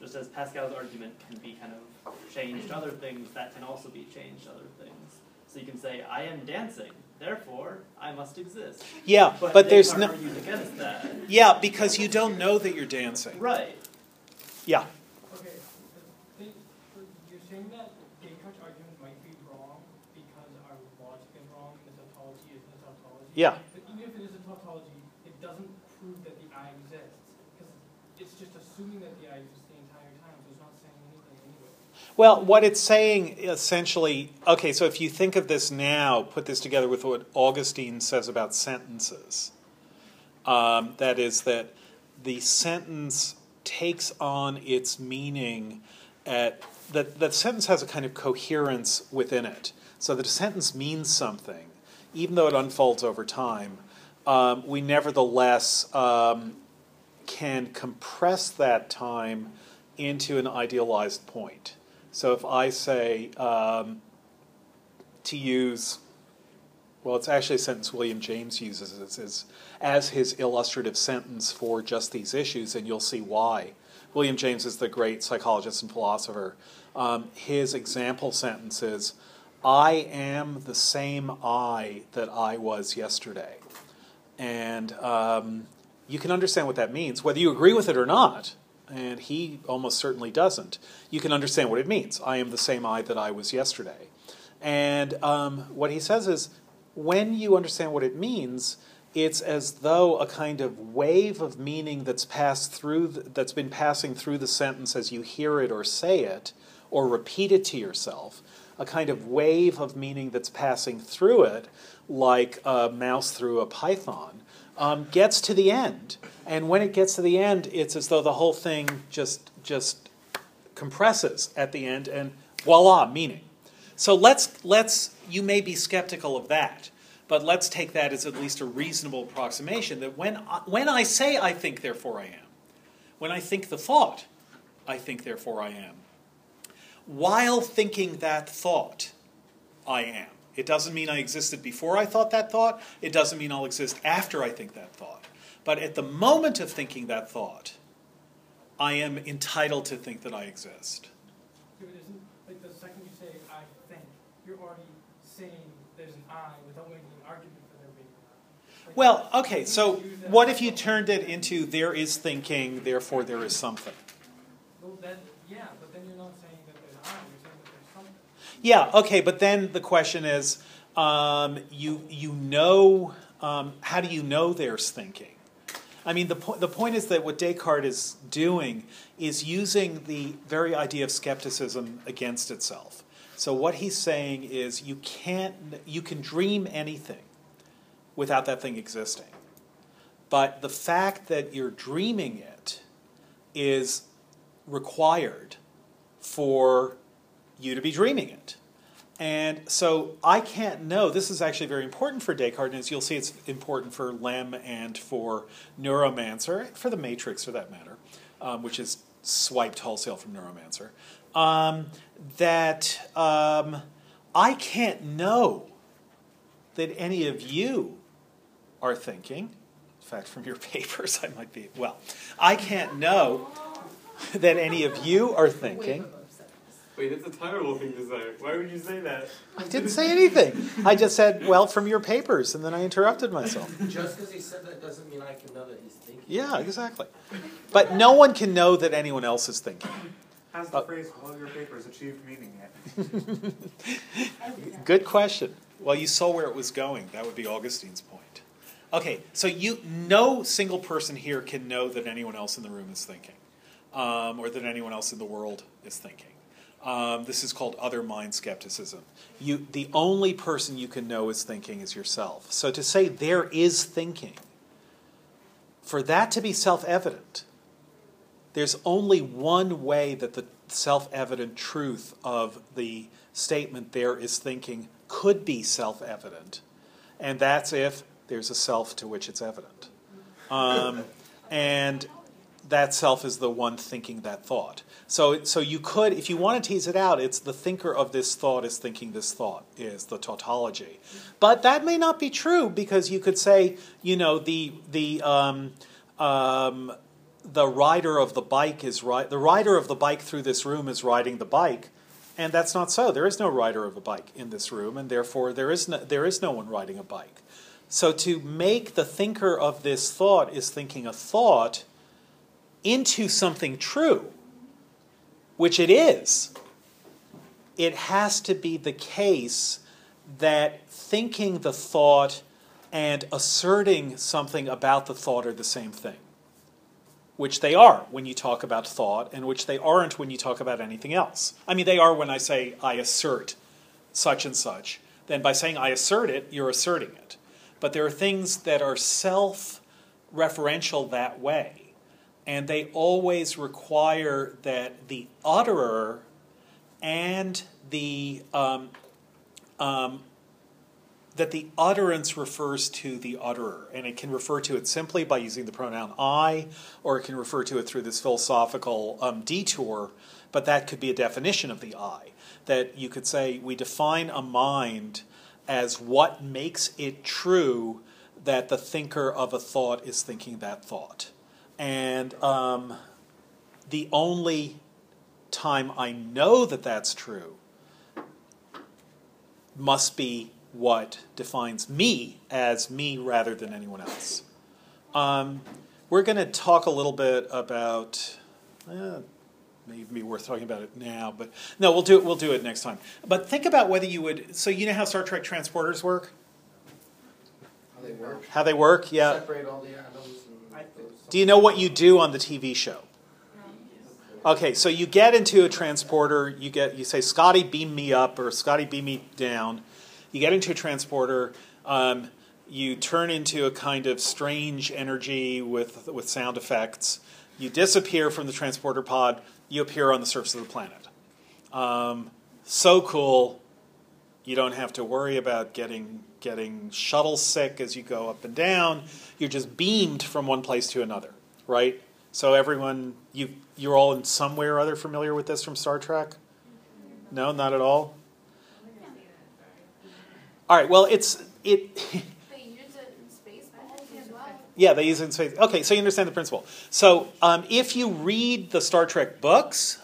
just as Pascal's argument can be kind of changed to other things, that can also be changed to other things. So you can say, I am dancing, therefore I must exist. Yeah, But, but there's no. argues against that. Yeah, because you don't know that you're dancing. Right. Yeah. Okay, the- you're saying that Descartes' argument might be wrong because our logic is wrong and the tautology is the tautology. Yeah. But even if it is a tautology, it doesn't prove that the I exists, because it's just assuming that the I exists the entire time, so it's not saying anything anyway. Well, what it's saying essentially, okay, so if you think of this now, put this together with what Augustine says about sentences. Um, that is, that the sentence takes on its meaning at that that sentence has a kind of coherence within it. So that a sentence means something, even though it unfolds over time. Um, we nevertheless um, can compress that time into an idealized point. So if I say, um, to use, well, it's actually a sentence William James uses as his, as his illustrative sentence for just these issues, and you'll see why. William James is the great psychologist and philosopher. Um, his example sentence is, I am the same I that I was yesterday. And um, you can understand what that means, whether you agree with it or not. And he almost certainly doesn't. You can understand what it means. I am the same I that I was yesterday. And um, what he says is when you understand what it means, it's as though a kind of wave of meaning that's passed through the, that's been passing through the sentence as you hear it or say it or repeat it to yourself a kind of wave of meaning that's passing through it like a mouse through a python um, gets to the end and when it gets to the end it's as though the whole thing just just compresses at the end and voila meaning so let's let's you may be skeptical of that but let's take that as at least a reasonable approximation that when I, when I say I think, therefore I am, when I think the thought, I think, therefore I am, while thinking that thought, I am. It doesn't mean I existed before I thought that thought. It doesn't mean I'll exist after I think that thought. But at the moment of thinking that thought, I am entitled to think that I exist. It isn't, like the second you say I think, you're already saying there's an I without making an argument for there being an I. Like, Well, okay, so what if you turned it into there is thinking, therefore there is something? Well, then, yeah, but then you're not saying that there's I, you're saying that there's something. Yeah, okay, but then the question is, um, you you know, um, how do you know there's thinking? I mean, the point the point is that what Descartes is doing is using the very idea of skepticism against itself. So what he's saying is, you can't you can dream anything without that thing existing, but the fact that you're dreaming it is required for you to be dreaming it. And so I can't know. This is actually very important for Descartes, and as you'll see, it's important for Lem and for Neuromancer, for the Matrix for that matter, um, which is swiped wholesale from Neuromancer. Um, that um, I can't know that any of you are thinking. In fact, from your *laughs* papers, I might be. Well, I can't know that any of you are thinking. Wait, that's a terrible thing to say. Why would you say that? I didn't say anything. I just said, well, from your papers, and then I interrupted myself. Just because he said that doesn't mean I can know that he's thinking. Yeah, exactly. But no one can know that anyone else is thinking. Has Uh, the phrase "all your papers" achieved meaning yet? *laughs* Good question. Well, you saw where it was going. That would be Augustine's point. Okay, so you, no single person here can know that anyone else in the room is thinking, um, or that anyone else in the world is thinking. Um, this is called other mind skepticism. You, the only person you can know is thinking is yourself. So to say there is thinking, for that to be self-evident, there's only one way that the self-evident truth of the statement there is thinking could be self-evident, and that's if there's a self to which it's evident. Um, and that self is the one thinking that thought. So, so you could, if you want to tease it out, it's the thinker of this thought is thinking this thought is the tautology. But that may not be true because you could say, you know, the the um, um, the rider of the bike is ri- the rider of the bike through this room is riding the bike, and that's not so. There is no rider of a bike in this room, and therefore there is no, there is no one riding a bike. So to make the thinker of this thought is thinking a thought into something true, which it is, it has to be the case that thinking the thought and asserting something about the thought are the same thing. Which they are when you talk about thought, and which they aren't when you talk about anything else. I mean, they are when I say I assert such and such. Then by saying I assert it, you're asserting it. But there are things that are self referential that way. And they always require that the utterer and the um, um, that the utterance refers to the utterer, and it can refer to it simply by using the pronoun I, or it can refer to it through this philosophical um, detour. But that could be a definition of the I. That you could say we define a mind as what makes it true that the thinker of a thought is thinking that thought. And um, the only time I know that that's true must be what defines me as me rather than anyone else. Um, we're going to talk a little bit about. Eh, may even be worth talking about it now, but no, we'll do it. We'll do it next time. But think about whether you would. So you know how Star Trek transporters work? How they work. How they work? Yeah. Separate all the atoms. Do you know what you do on the TV show? Okay, so you get into a transporter, you get you say, Scotty, beam me up, or Scotty, beam me down. You get into a transporter, um, you turn into a kind of strange energy with with sound effects. You disappear from the transporter pod, you appear on the surface of the planet. Um, so cool. You don't have to worry about getting getting shuttle sick as you go up and down. You're just beamed from one place to another, right? So everyone, you you're all in some way or other familiar with this from Star Trek? No, not at all. All right. Well, it's it. *laughs* They use it in space as well. Yeah, they use it in space. Okay, so you understand the principle. So um, if you read the Star Trek books,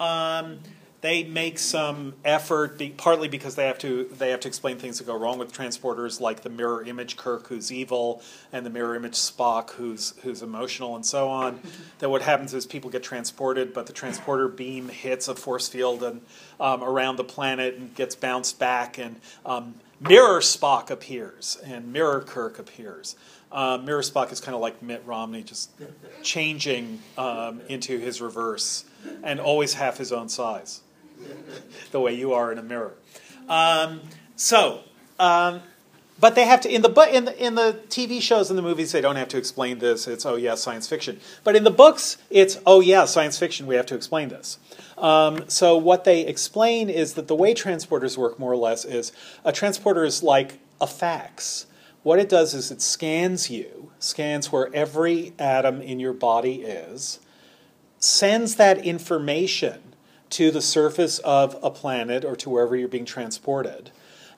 um, they make some effort, be, partly because they have to they have to explain things that go wrong with transporters, like the mirror image Kirk, who's evil, and the mirror image Spock, who's who's emotional, and so on. *laughs* that what happens is people get transported, but the transporter beam hits a force field and um, around the planet and gets bounced back, and um, mirror Spock appears, and mirror Kirk appears. Uh, mirror Spock is kind of like Mitt Romney, just *laughs* changing um, into his reverse, and always half his own size *laughs* the way you are in a mirror. Um, so, um, but they have to in the bu- in the in the TV shows and the movies they don't have to explain this. It's oh yeah, science fiction. But in the books, it's oh yeah, science fiction. We have to explain this. Um, so what they explain is that the way transporters work, more or less, is a transporter is like a fax. What it does is it scans you, scans where every atom in your body is, sends that information to the surface of a planet or to wherever you're being transported.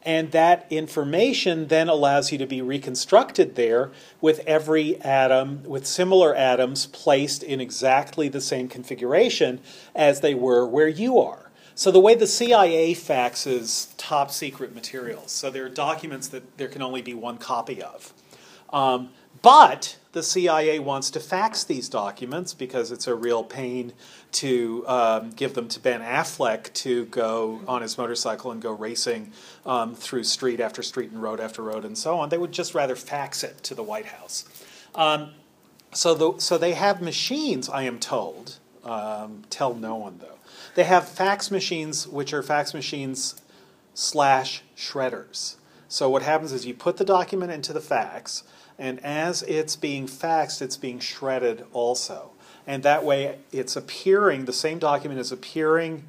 And that information then allows you to be reconstructed there with every atom, with similar atoms placed in exactly the same configuration as they were where you are. So, the way the CIA faxes top secret materials, so there are documents that there can only be one copy of. Um, but the CIA wants to fax these documents because it's a real pain to um, give them to Ben Affleck to go on his motorcycle and go racing um, through street after street and road after road and so on. They would just rather fax it to the White House. Um, so, the, so they have machines, I am told. Um, tell no one though. They have fax machines, which are fax machines slash shredders. So what happens is you put the document into the fax, and as it's being faxed, it's being shredded also. And that way, it's appearing, the same document is appearing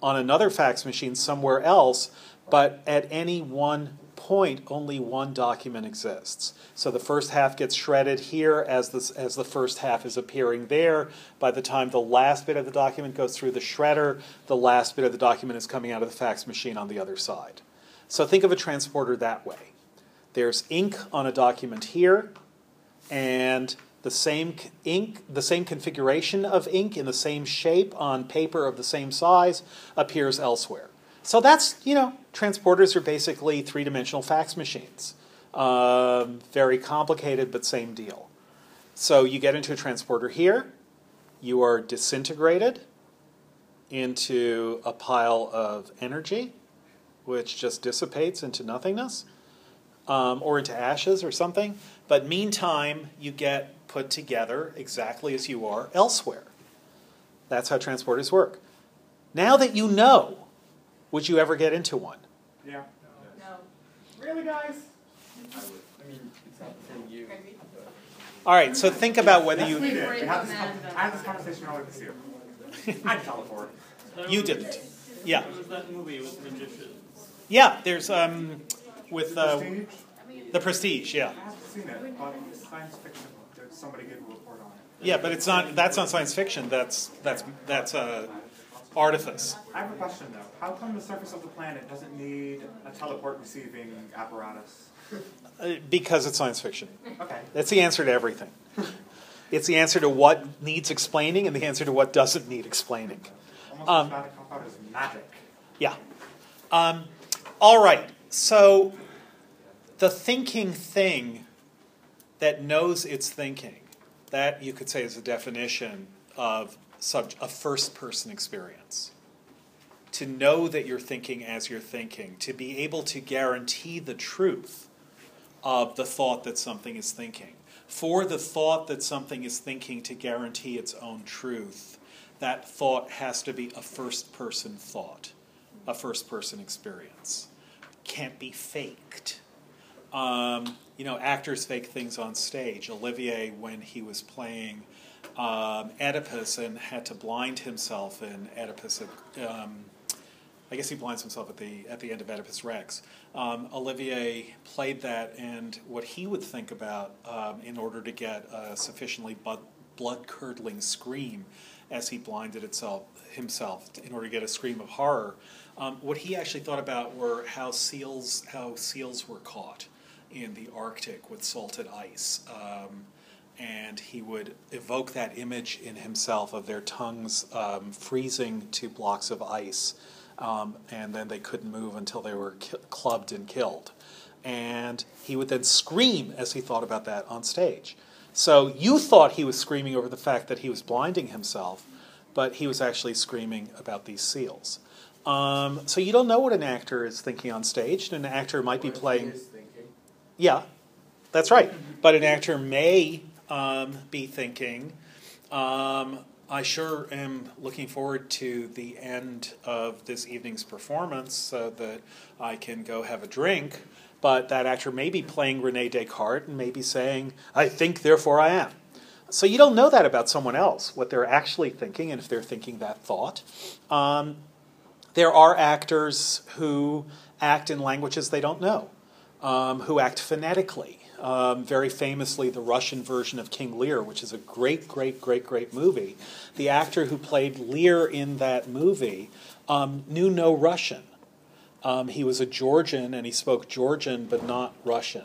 on another fax machine somewhere else, but at any one point, only one document exists. So the first half gets shredded here as, this, as the first half is appearing there. By the time the last bit of the document goes through the shredder, the last bit of the document is coming out of the fax machine on the other side. So think of a transporter that way. There's ink on a document here, and the same ink, the same configuration of ink in the same shape on paper of the same size appears elsewhere. So that's, you know, transporters are basically three dimensional fax machines. Um, very complicated, but same deal. So you get into a transporter here, you are disintegrated into a pile of energy, which just dissipates into nothingness um, or into ashes or something. But meantime, you get put together exactly as you are elsewhere. That's how transporters work. Now that you know, would you ever get into one? Yeah. No. Really, guys? I would. I mean, it's not for you. All right, so think about whether Yes, you we did. We had this, man. I had this conversation earlier this year. *laughs* I'd teleport. you didn't. Yeah, There was that movie with magicians. yeah. There's um, with uh, the Prestige. Yeah, I haven't seen it, it's science fiction. There- Somebody gave a report on it. yeah, but it's not. That's not science fiction. That's that's that's uh, artifice. I have a question though. How come the surface of the planet doesn't need a teleport receiving apparatus? Uh, because it's science fiction. Okay. That's the answer to everything. It's the answer to what needs explaining and the answer to what doesn't need explaining. Almost um, as magic. Yeah. Um, all right. So the thinking thing that knows it's thinking, that you could say is a definition of sub, a first person experience. To know that you're thinking as you're thinking, to be able to guarantee the truth of the thought that something is thinking. For the thought that something is thinking to guarantee its own truth, that thought has to be a first person thought, a first person experience. Can't be faked. Um, you know, actors fake things on stage. Olivier, when he was playing um, Oedipus and had to blind himself in Oedipus, um, I guess he blinds himself at the at the end of Oedipus Rex. Um, Olivier played that, and what he would think about um, in order to get a sufficiently blood curdling scream as he blinded itself himself in order to get a scream of horror. Um, what he actually thought about were how seals how seals were caught in the Arctic with salted ice. Um, and he would evoke that image in himself of their tongues um, freezing to blocks of ice, um, and then they couldn't move until they were ki- clubbed and killed. And he would then scream as he thought about that on stage. So you thought he was screaming over the fact that he was blinding himself, but he was actually screaming about these seals. Um, so you don't know what an actor is thinking on stage. and An actor might be playing. Yeah, that's right. But an actor may um, be thinking, um, I sure am looking forward to the end of this evening's performance so that I can go have a drink. But that actor may be playing Rene Descartes and may be saying, I think, therefore I am. So you don't know that about someone else, what they're actually thinking, and if they're thinking that thought. Um, there are actors who act in languages they don't know um, who act phonetically. Um, very famously, the Russian version of King Lear, which is a great, great, great, great movie. The actor who played Lear in that movie um, knew no Russian. Um, he was a Georgian and he spoke Georgian but not Russian.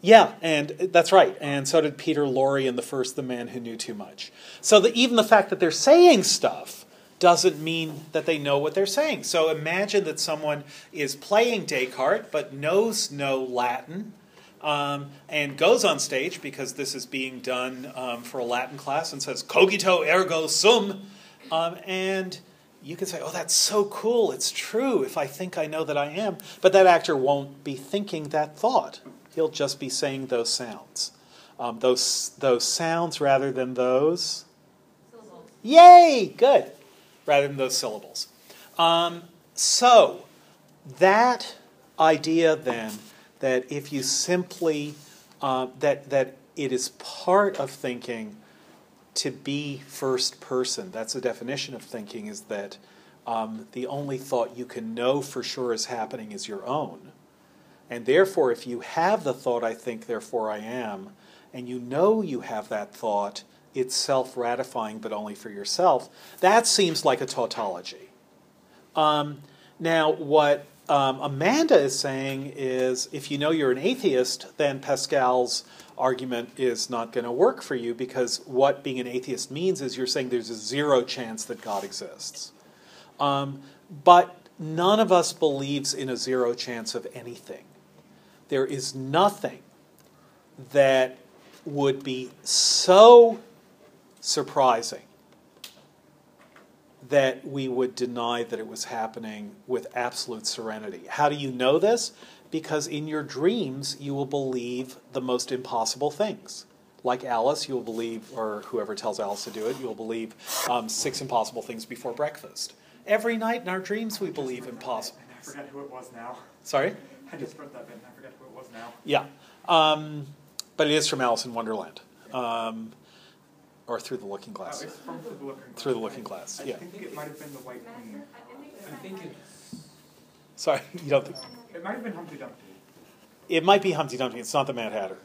Yeah, and that's right. And so did Peter Lorre in the first The Man Who Knew Too Much. So that even the fact that they're saying stuff doesn't mean that they know what they're saying. So imagine that someone is playing Descartes but knows no Latin um, and goes on stage because this is being done um, for a Latin class and says, Cogito ergo sum. Um, and you can say, oh, that's so cool. It's true if I think I know that I am. But that actor won't be thinking that thought. He'll just be saying those sounds. Um, those, those sounds rather than those. Syllables. Yay! Good rather than those syllables. Um, so, that idea then that if you simply, uh, that, that it is part of thinking to be first person, that's the definition of thinking, is that um, the only thought you can know for sure is happening is your own. And therefore, if you have the thought, I think, therefore I am, and you know you have that thought, it's self ratifying, but only for yourself. That seems like a tautology. Um, now, what um, Amanda is saying is if you know you're an atheist, then Pascal's argument is not going to work for you because what being an atheist means is you're saying there's a zero chance that God exists. Um, but none of us believes in a zero chance of anything. There is nothing that would be so surprising that we would deny that it was happening with absolute serenity. How do you know this? Because in your dreams, you will believe the most impossible things. Like Alice, you will believe, or whoever tells Alice to do it, you will believe um, six impossible things before breakfast. Every night in our dreams, we believe impossible. I forget who it was now. Sorry? I just wrote that bit and I forget who it was now. Yeah. Um, but it is from Alice in Wonderland. Um, or through the Looking Glass. Oh, it's from Through the Looking Glass. Through the Looking Glass, yeah. I think it might have been the White Queen. I think it's. *laughs* Sorry, *laughs* you don't think? It might have been Humpty Dumpty. It might be Humpty Dumpty. It's not the Mad Hatter.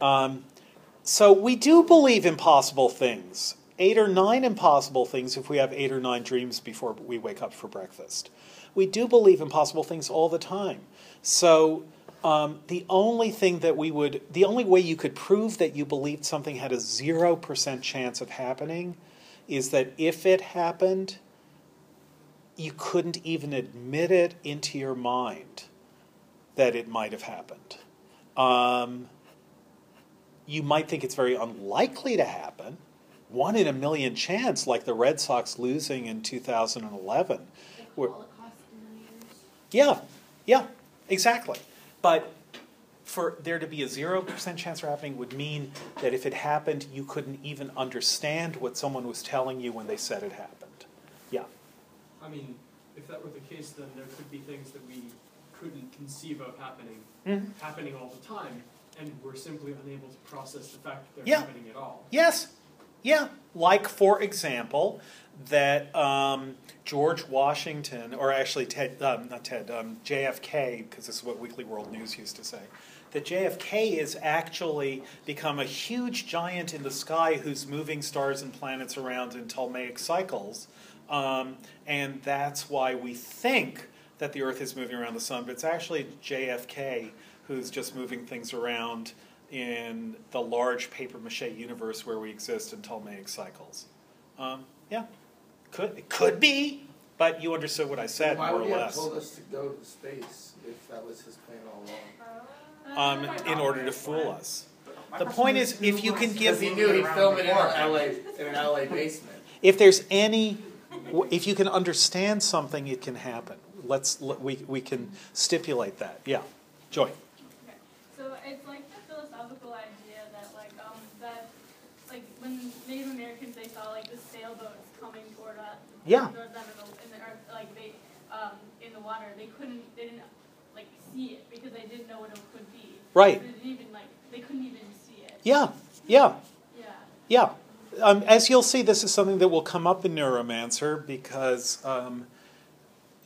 Um, so we do believe impossible things. Eight or nine impossible things if we have eight or nine dreams before we wake up for breakfast. We do believe impossible things all the time. So um, the only thing that we would, the only way you could prove that you believed something had a 0% chance of happening is that if it happened, you couldn't even admit it into your mind that it might have happened. Um, you might think it's very unlikely to happen, one in a million chance, like the Red Sox losing in 2011. Where- Holocaust deniers. yeah, yeah, exactly. But for there to be a 0% chance of happening would mean that if it happened, you couldn't even understand what someone was telling you when they said it happened. Yeah. I mean, if that were the case, then there could be things that we couldn't conceive of happening, Mhm. happening all the time, and we're simply unable to process the fact that they're Yeah. happening at all. Yes. Yeah. Like, for example, that um, George Washington, or actually Ted, um, not Ted, um, JFK, because this is what Weekly World News used to say, that JFK is actually become a huge giant in the sky who's moving stars and planets around in Ptolemaic cycles. Um, and that's why we think that the Earth is moving around the sun, but it's actually JFK who's just moving things around in the large paper mache universe where we exist in Ptolemaic cycles. Um, yeah, could it could be, but you understood what I said Why more would or he have told us to go to space if that was his plan all along? Um, in order to fool us. The point is, if you can give Because he knew he'd film it in an LA, in an LA basement. if there's any if you can understand something it can happen let's we, we can stipulate that yeah joy Okay, so it's like the philosophical idea that like um that like when Native Americans they saw like the sailboats coming toward us, Yeah. toward them in the, in the earth, like they um in the water they couldn't they didn't like see it because they didn't know what it could be. Right. They didn't even like they couldn't even see it. yeah yeah Yeah. yeah um, as you'll see this is something that will come up in neuromancer because um,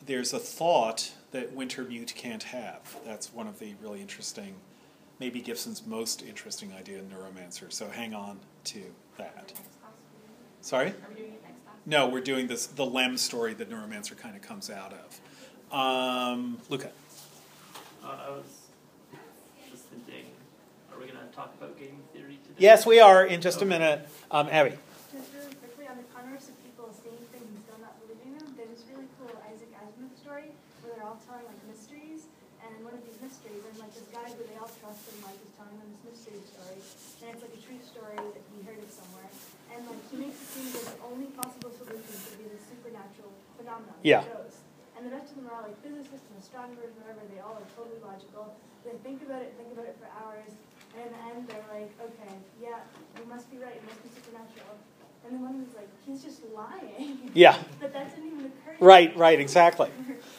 there's a thought that wintermute can't have that's one of the really interesting maybe gibson's most interesting idea in neuromancer so hang on to that sorry Are we doing it next time? No, we're doing this the Lem story that Neuromancer kind of comes out of. Um, Luca. Uh, I was just thinking, are we gonna talk about game theory today? Yes, we are in just a minute. Um, Abby. Just really quickly on the converse of people seeing things and still not believing them, there's this really cool Isaac Asimov story where they're all telling like mysteries, and in one of these mysteries, there's like this guy who they all trust and like is telling them this mystery story, and it's like a true story that he heard of somewhere, and like he makes it seem that the only possible solution could be this supernatural phenomenon, the Yeah. And the rest of them are all like physicists and astronomers, whatever. They all are totally logical. They think about it, think about it for hours, and in the end, they're like, okay, yeah, you must be right. It must be supernatural. And the one was like, he's just lying. Yeah. *laughs* but that didn't even occur. Right, right, exactly.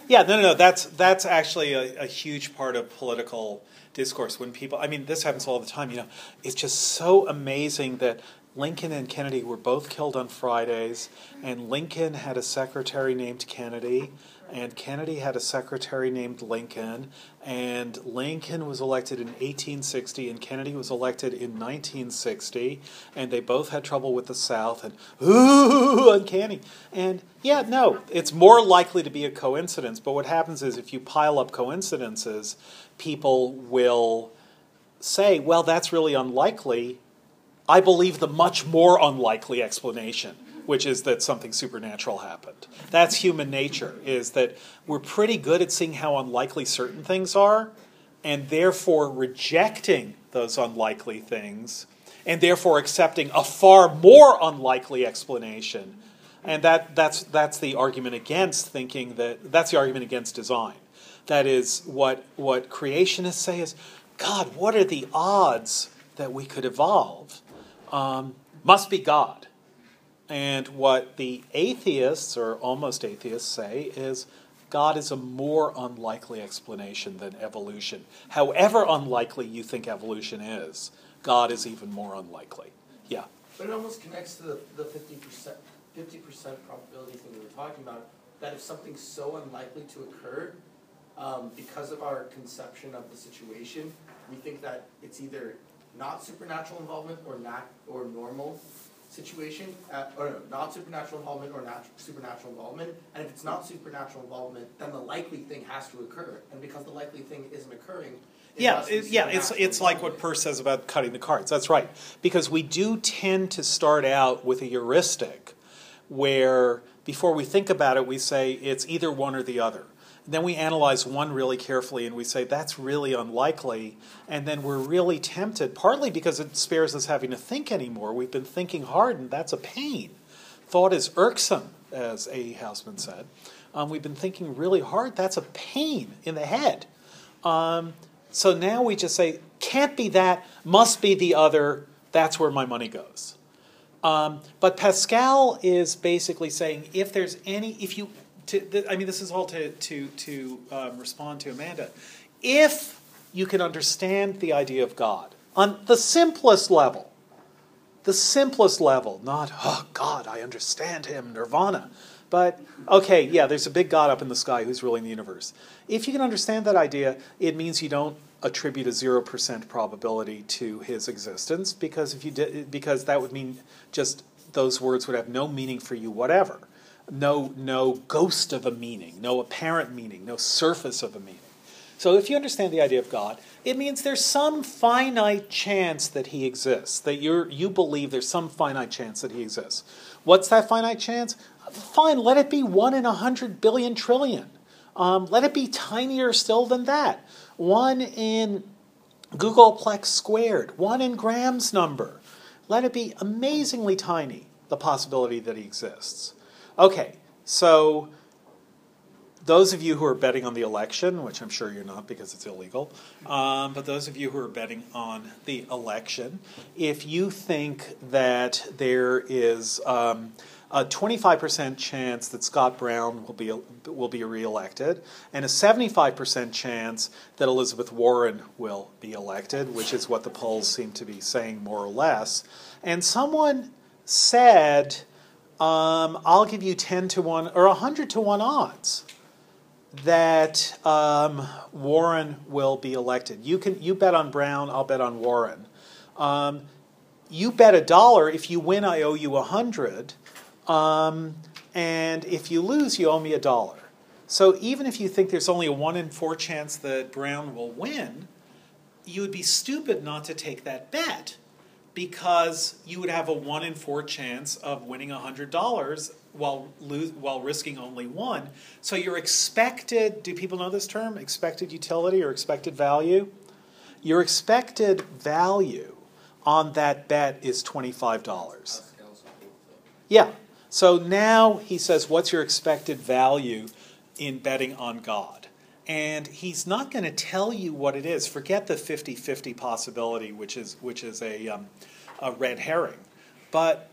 Yeah, no, no, no. That's that's actually a, a huge part of political discourse. When people, I mean, this happens all the time. You know, it's just so amazing that Lincoln and Kennedy were both killed on Fridays, and Lincoln had a secretary named Kennedy, and Kennedy had a secretary named Lincoln, and Lincoln was elected in 1860, and Kennedy was elected in 1960, and they both had trouble with the South, and ooh, uncanny. And yeah, no, it's more likely to be a coincidence, but what happens is if you pile up coincidences, people will say, well, that's really unlikely. I believe the much more unlikely explanation, which is that something supernatural happened. That's human nature, is that we're pretty good at seeing how unlikely certain things are, and therefore rejecting those unlikely things, and therefore accepting a far more unlikely explanation. And that, that's, that's the argument against thinking that, that's the argument against design. That is, what, what creationists say is, God, what are the odds that we could evolve? Um, must be God. And what the atheists, or almost atheists, say is God is a more unlikely explanation than evolution. However unlikely you think evolution is, God is even more unlikely. Yeah. But it almost connects to the, the fifty percent, fifty percent probability thing we were talking about, that if something's so unlikely to occur, um, because of our conception of the situation, we think that it's either not supernatural involvement or not, or normal situation, uh, or no, not supernatural involvement or not supernatural involvement, and if it's not supernatural involvement, then the likely thing has to occur, and because the likely thing isn't occurring, it Yeah, must be it, yeah, it's it's like what. Peirce says about cutting the cards. That's right, because we do tend to start out with a heuristic, where before we think about it, we say it's either one or the other. Then we analyze one really carefully and we say that's really unlikely. And then we're really tempted, partly because it spares us having to think anymore. We've been thinking hard, and that's a pain. Thought is irksome, as A. Housman said. Um, we've been thinking really hard. That's a pain in the head. Um, so now we just say, can't be that, must be the other. That's where my money goes. Um, but Pascal is basically saying if there's any, if you to, I mean, this is all to to to um, respond to Amanda. If you can understand the idea of God on the simplest level, the simplest level, not oh God, I understand Him, Nirvana, but okay, yeah, there's a big God up in the sky who's ruling the universe. If you can understand that idea, it means you don't attribute a zero percent probability to His existence because if you did, because that would mean just those words would have no meaning for you, whatever no, no ghost of a meaning, no apparent meaning, no surface of a meaning. So if you understand the idea of God, it means there's some finite chance that he exists, that you you believe there's some finite chance that he exists. What's that finite chance? Fine, let it be one in a hundred billion trillion. Um, let it be tinier still than that. One in googolplex squared, one in Graham's number. Let it be amazingly tiny, the possibility that he exists. Okay, so those of you who are betting on the election, which I'm sure you're not because it's illegal, um, but those of you who are betting on the election, if you think that there is um, a 25% chance that Scott Brown will be will be reelected, and a 75% chance that Elizabeth Warren will be elected, which is what the polls seem to be saying more or less, and someone said um, I'll give you 10 to 1 or 100 to 1 odds that um, Warren will be elected. You can you bet on Brown, I'll bet on Warren. Um, you bet a dollar. If you win, I owe you a hundred, um, and if you lose, you owe me a dollar. So even if you think there's only a one in four chance that Brown will win, you would be stupid not to take that bet because you would have a one in four chance of winning $100 while while risking only one. So your expected, do people know this term? Expected utility or expected value? Your expected value on that bet is $25. Yeah. So now he says, what's your expected value in betting on God? And he's not going to tell you what it is. Forget the 50 50 possibility, which is, which is a, um, a red herring. But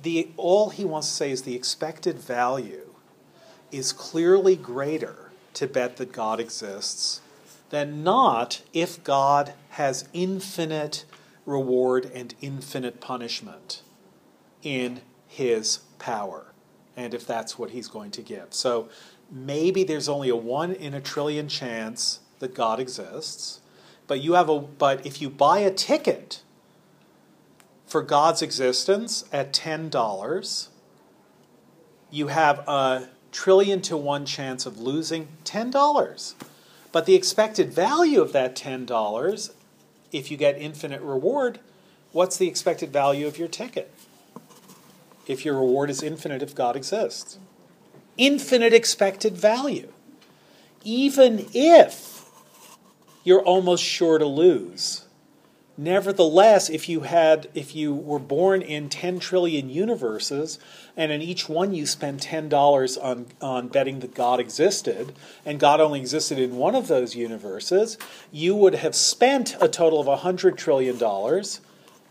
the, all he wants to say is the expected value is clearly greater to bet that God exists than not if God has infinite reward and infinite punishment in his power and if that's what he's going to give. So maybe there's only a 1 in a trillion chance that God exists, but you have a but if you buy a ticket for God's existence at $10, you have a trillion to one chance of losing $10. But the expected value of that $10, if you get infinite reward, what's the expected value of your ticket? If your reward is infinite, if God exists. Infinite expected value. Even if you're almost sure to lose. Nevertheless, if you had if you were born in 10 trillion universes and in each one you spend $10 on on betting that God existed and God only existed in one of those universes, you would have spent a total of 100 trillion dollars,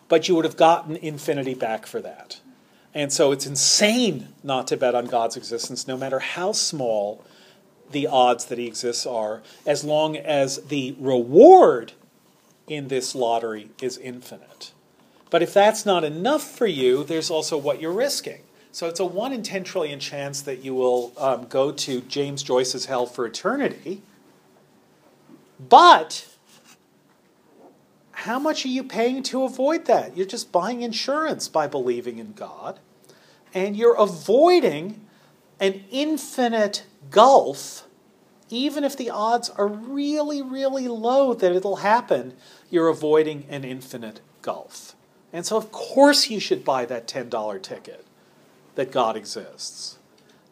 but you would have gotten infinity back for that. And so it's insane not to bet on God's existence no matter how small the odds that he exists are as long as the reward in this lottery is infinite. But if that's not enough for you, there's also what you're risking. So it's a 1 in 10 trillion chance that you will um, go to James Joyce's Hell for Eternity. But how much are you paying to avoid that? You're just buying insurance by believing in God. And you're avoiding an infinite gulf even if the odds are really, really low that it'll happen, you're avoiding an infinite gulf. And so, of course, you should buy that $10 ticket. that God exists.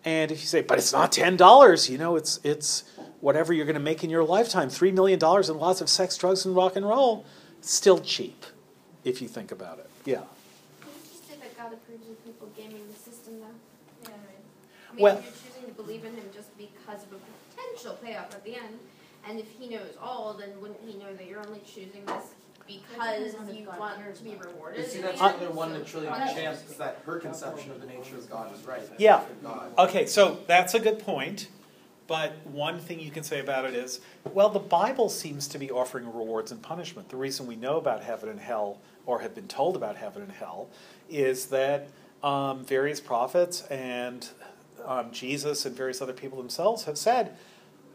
And if you say, but it's not ten dollars, you know, it's it's whatever you're going to make in your lifetime, three million dollars and lots of sex, drugs, and rock and roll, still cheap, if you think about it. Yeah. Can you just say that God approves of people gaming the system, though? Yeah, right. I mean, Well- if you're choosing to believe in him just because of a potential payoff at the end, and if he knows all, then wouldn't he know that you're only choosing this because on if you want cares to be rewarded? But see, in that's the end? another one in a trillion Well, chance that her conception of the nature of God is right. Yeah. Okay, so that's a good point. But one thing you can say about it is, well, the Bible seems to be offering rewards and punishment. The reason we know about heaven and hell, or have been told about heaven and hell, is that um, various prophets and um, Jesus and various other people themselves have said,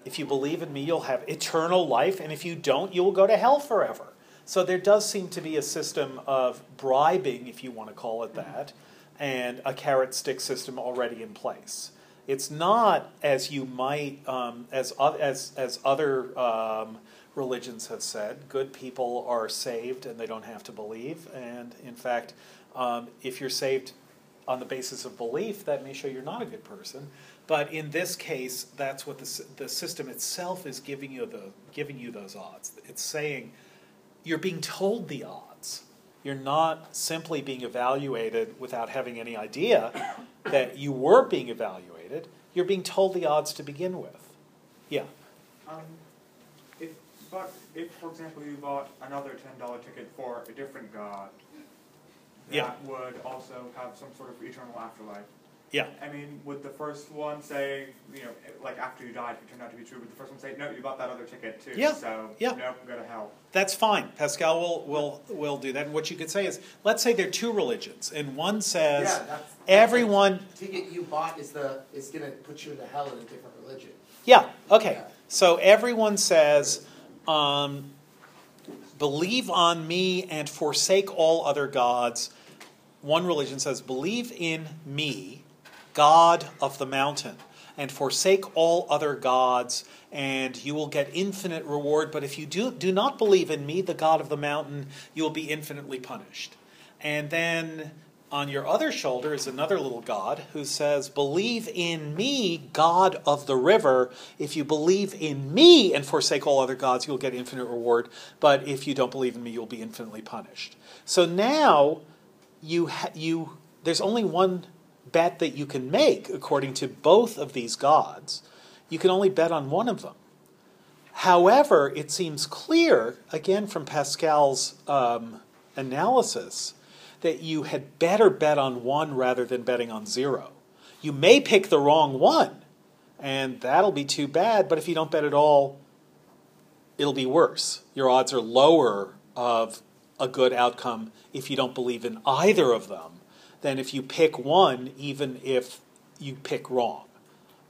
if you believe in me, you'll have eternal life, and if you don't, you will go to hell forever. So there does seem to be a system of bribing, if you want to call it that, and a carrot stick system already in place. It's not as you might, um, as as as other um, religions have said. Good people are saved and they don't have to believe. And in fact, um, if you're saved on the basis of belief, that may show you're not a good person. But in this case, that's what the the system itself is giving you the giving you those odds. It's saying you're being told the odds. You're not simply being evaluated without having any idea that you were being evaluated. You're being told the odds to begin with. Yeah. Um, if, but if, for example, you bought another ten dollar ticket for a different god, that Yeah. would also have some sort of eternal afterlife. Yeah. I mean, would the first one say, you know, like after you died, if it turned out to be true, would the first one say, no, you bought that other ticket too, Yeah. so Yeah. nope, go to hell. That's fine. Pascal will, will, will do that. And what you could say is let's say there are two religions, and one says Yeah, that's, everyone. the ticket you bought is the is gonna put you into hell in a different religion. Yeah, okay. Yeah. So everyone says, um, believe on me and forsake all other gods. One religion says, believe in me, God of the mountain, and forsake all other gods, and you will get infinite reward. But if you do, do not believe in me, the God of the mountain, you will be infinitely punished. And then on your other shoulder is another little god who says, Believe in me, God of the river. If you believe in me and forsake all other gods, you'll get infinite reward. But if you don't believe in me, you'll be infinitely punished. So now you, ha- you, there's only one bet that you can make according to both of these gods. You can only bet on one of them. However, it seems clear, again from Pascal's um, analysis, that you had better bet on one rather than betting on zero. You may pick the wrong one, and that'll be too bad, but if you don't bet at all, it'll be worse. Your odds are lower of a good outcome if you don't believe in either of them than if you pick one, even if you pick wrong.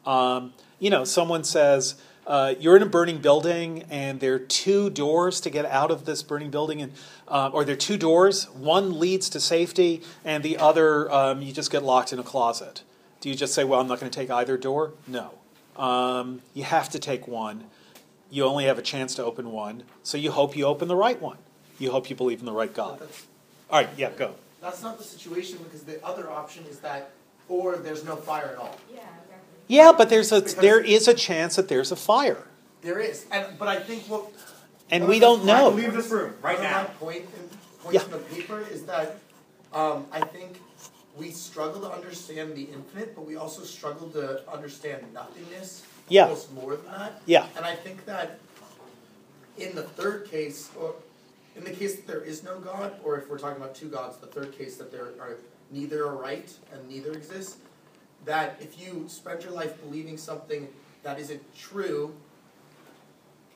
Um, you know, someone says, uh, you're in a burning building and there are two doors to get out of this burning building, and uh, or there are two doors. One leads to safety, and the other um, you just get locked in a closet. Do you just say, "Well, I'm not going to take either door"? No, um, you have to take one. You only have a chance to open one, so you hope you open the right one. You hope you believe in the right God. All right, yeah, go. That's not the situation because the other option is that, or there's no fire at all. Yeah, exactly. Yeah, but there's a Because- there is a chance that there's a fire, There is, and but I think what and we don't know. Leave this room right one of now. my point in, points Yeah. in the paper is that um, I think we struggle to understand the infinite, but we also struggle to understand nothingness. Yeah. Almost more than that. Yeah. And I think that in the third case, or in the case that there is no God, or if we're talking about two gods, the third case that there are neither are right and neither exists, that if you spend your life believing something that isn't true,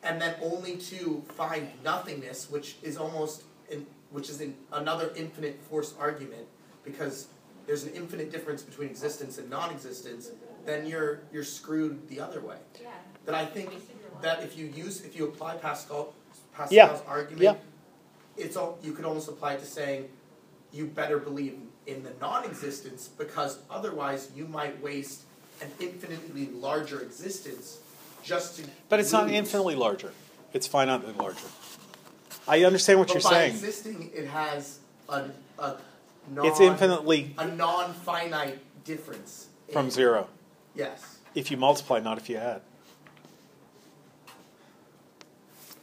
and then only to find nothingness, which is almost in, which is in another infinite force argument, because there's an infinite difference between existence and non-existence, then you're you're screwed the other way. Yeah. That I think that if you use if you apply Pascal Pascal's Yeah. argument, Yeah. It's all you could almost apply it to saying you better believe in the non-existence because otherwise you might waste an infinitely larger existence just to But it's not infinitely larger. It's finitely larger. I understand what but you're by saying. existing it has a, a non It's infinitely a non-finite difference from in- zero. Yes. If you multiply, not if you add.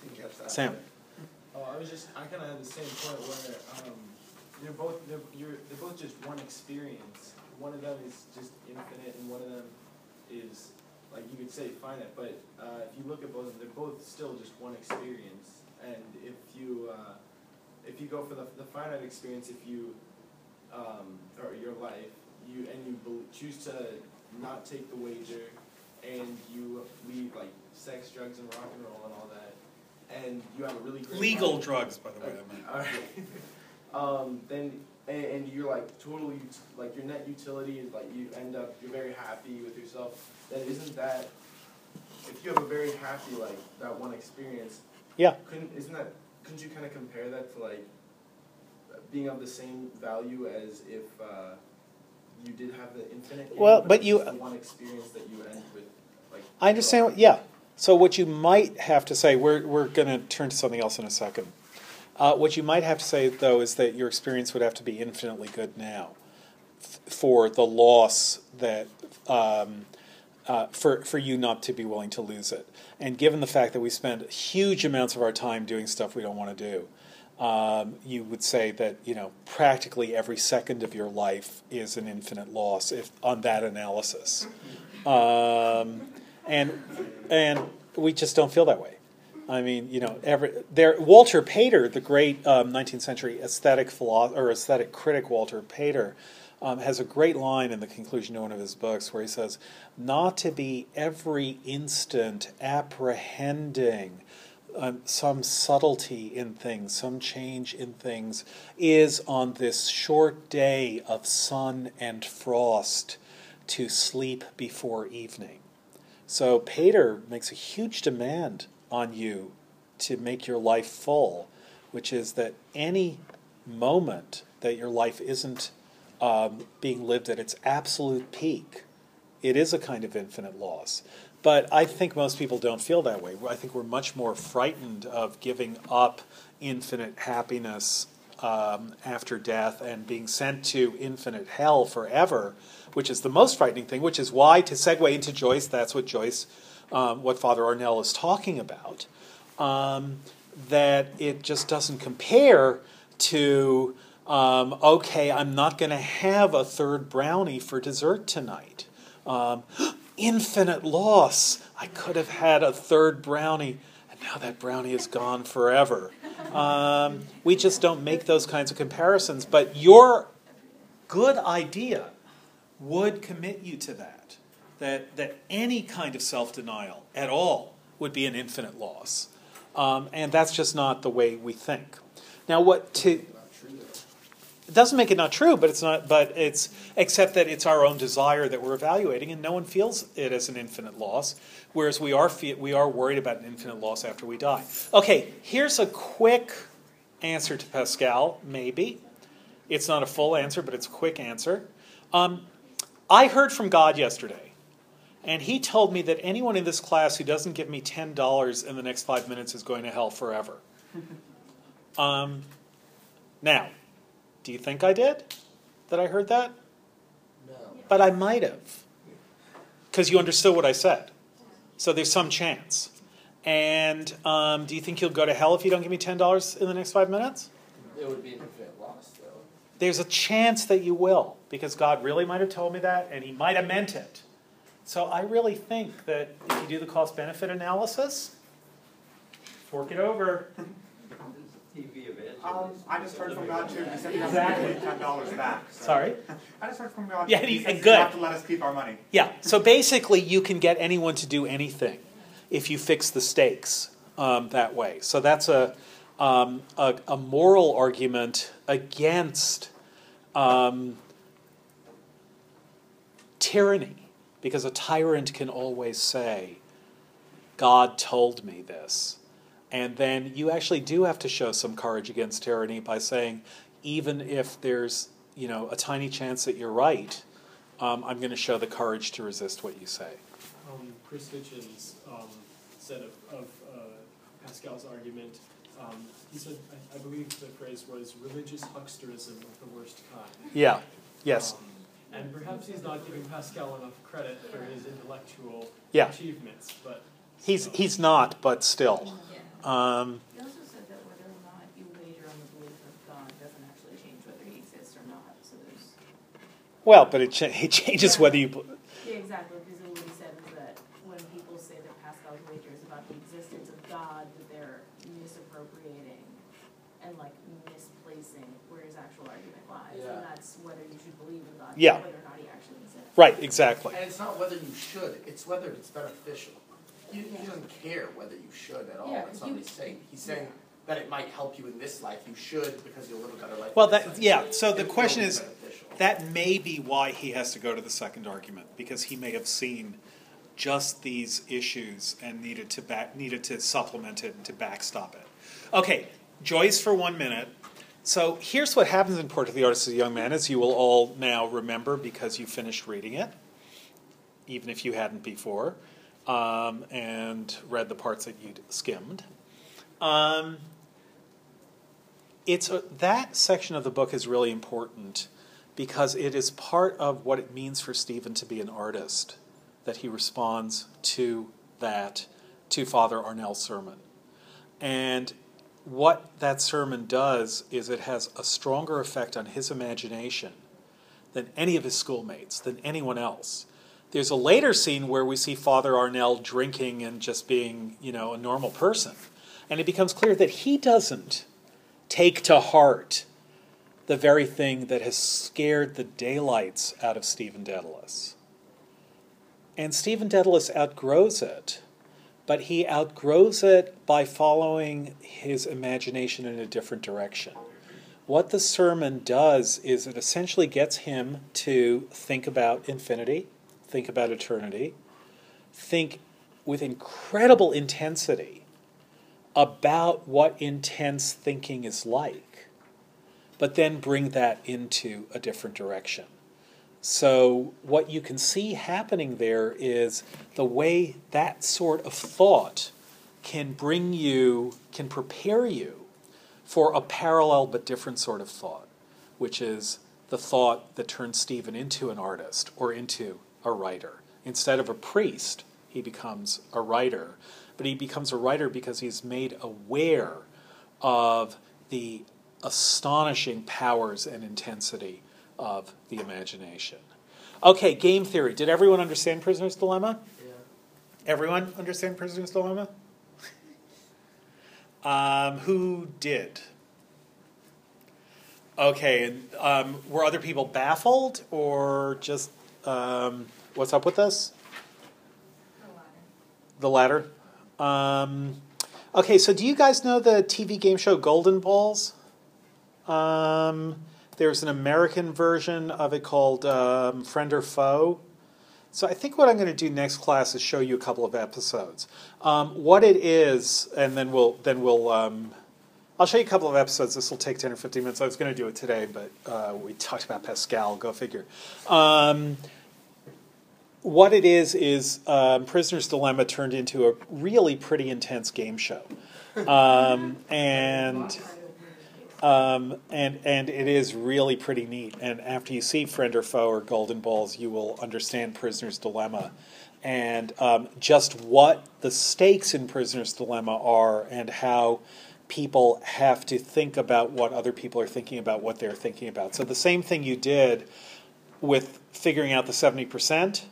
Didn't catch that. Sam. I was just, I kind of had the same point where um, they're both they're, you're, they're both just one experience. One of them is just infinite, and one of them is like you could say finite. But uh, if you look at both of them, they're both still just one experience. And if you uh, if you go for the, the finite experience, if you um, or your life, you and you choose to not take the wager, and you leave like sex, drugs, and rock and roll and all that, and you have a really great Legal life. drugs, by the way. I mean. Alright. um, then and, and you're like totally like your net utility is like you end up you're very happy with yourself. Then isn't that if you have a very happy like that one experience? Yeah. Couldn't isn't that couldn't you kind of compare that to like being of the same value as if uh, you did have the infinite? Well, but it's you- one experience that you end with like. I understand. What, yeah. So what you might have to say, we're we're going to turn to something else in a second. Uh, what you might have to say though is that your experience would have to be infinitely good now, f- for the loss that. Um, uh, for for you not to be willing to lose it, and given the fact that we spend huge amounts of our time doing stuff we don't want to do, um, you would say that you know practically every second of your life is an infinite loss if on that analysis, um, and and we just don't feel that way. I mean, you know, every there. Walter Pater, the great um, 19th century aesthetic philosopher or aesthetic critic, Walter Pater, um, has a great line in the conclusion to one of his books where he says, "Not to be every instant apprehending." Um, some subtlety in things, some change in things, is on this short day of sun and frost to sleep before evening. So Pater makes a huge demand on you to make your life full, which is that any moment that your life isn't um, being lived at its absolute peak, it is a kind of infinite loss. But I think most people don't feel that way. I think we're much more frightened of giving up infinite happiness um, after death and being sent to infinite hell forever, which is the most frightening thing, which is why, to segue into Joyce, that's what Joyce, um, what Father Arnall is talking about, um, that it just doesn't compare to, um, okay, I'm not going to have a third brownie for dessert tonight. Um, *gasps* infinite loss. I could have had a third brownie, and now that brownie is gone forever. Um, we just don't make those kinds of comparisons. But your good idea would commit you to that. That, that any kind of self denial at all would be an infinite loss. Um, and that's just not the way we think. Now, what to. It doesn't make it not true, but it's not. But it's except that it's our own desire that we're evaluating, and no one feels it as an infinite loss. Whereas we are we are worried about an infinite loss after we die. Okay, here's a quick answer to Pascal. Maybe it's not a full answer, but it's a quick answer. Um, I heard from God yesterday, and He told me that anyone in this class who doesn't give me ten dollars in the next five minutes is going to hell forever. *laughs* Um, now, do you think I did? That I heard that? No. But I might have. Because you understood what I said. So there's some chance. And um, do you think you'll go to hell if you don't give me $10 in the next five minutes? It would be an infinite loss, though. There's a chance that you will, because God really might have told me that, and He might have meant it. So I really think that if you do the cost benefit analysis, fork it over. *laughs* Um, I just heard from God too. He said he doesn't Exactly. give me ten dollars back. so- Sorry? *laughs* I just heard from God. Yeah, he he- says good. You have to let us keep our money. Yeah, so basically, you can get anyone to do anything if you fix the stakes um, that way. So that's a, um, a, a moral argument against um, tyranny, because a tyrant can always say, God told me this. And then you actually do have to show some courage against tyranny by saying, even if there's you know a tiny chance that you're right, um, I'm going to show the courage to resist what you say. um, Chris Hitchens um, said of, of uh, Pascal's argument, um, he said, I, I believe the phrase was religious hucksterism of the worst kind. Yeah. Yes. Um, And perhaps he's not giving Pascal enough credit for his intellectual Yeah. achievements, but He's still. he's not, but still. Yeah. Um, He also said that whether or not you wager on the belief of God doesn't actually change whether he exists or not, so there's. well, but it, cha- *laughs* it changes Yeah. whether you. Yeah, exactly, because what he said is that when people say that Pascal's wager is about the existence of God, that they're misappropriating and like misplacing where his actual argument lies, Yeah. and that's whether you should believe in God, Yeah. not whether or not he actually exists. Right, exactly. And it's not whether you should, it's whether it's beneficial. He, he doesn't care whether you should at all, Yeah, that's 'cause not you- what he's saying. He's saying that it might help you in this life, you should because you'll live a better life. Well, in this that life. yeah. So the It will question be is, beneficial. that may be why he has to go to the second argument because he may have seen just these issues and needed to back needed to supplement it and to backstop it. Okay, Joyce for one minute. So here's what happens in Portrait of the Artist as a Young Man, as you will all now remember because you finished reading it, even if you hadn't before, um, and read the parts that you'd skimmed. Um, it's a, that section of the book is really important because it is part of what it means for Stephen to be an artist that he responds to that to Father Arnall's sermon. And what that sermon does is it has a stronger effect on his imagination than any of his schoolmates, than anyone else. There's a later scene where we see Father Arnall drinking and just being, you know, a normal person. And it becomes clear that he doesn't take to heart the very thing that has scared the daylights out of Stephen Dedalus. And Stephen Dedalus outgrows it, but he outgrows it by following his imagination in a different direction. What the sermon does is it essentially gets him to think about infinity, think about eternity, think with incredible intensity about what intense thinking is like, but then bring that into a different direction. So, what you can see happening there is the way that sort of thought can bring you, can prepare you for a parallel but different sort of thought, which is the thought that turns Stephen into an artist or into a writer. Instead of a priest, he becomes a writer. But he becomes a writer because he's made aware of the astonishing powers and intensity of the imagination. Okay, game theory. Did everyone understand Prisoner's Dilemma? Yeah. Everyone understand Prisoner's Dilemma? *laughs* um, who did? Okay, and um, were other people baffled or just um, what's up with this? The latter. Um, okay, so do you guys know the TV game show Golden Balls? Um, there's an American version of it called um, Friend or Foe. So I think what I'm going to do next class is show you a couple of episodes. Um, what it is, and then we'll then we'll um, I'll show you a couple of episodes. This will take ten or fifteen minutes. I was going to do it today, but uh, we talked about Pascal. Go figure. Um, what it is is um, Prisoner's Dilemma turned into a really pretty intense game show, um, and um, and and it is really pretty neat. And after you see Friend or Foe or Golden Balls, you will understand Prisoner's Dilemma, and um, just what the stakes in Prisoner's Dilemma are, and how people have to think about what other people are thinking about what they're thinking about. So the same thing you did with figuring out the seventy percent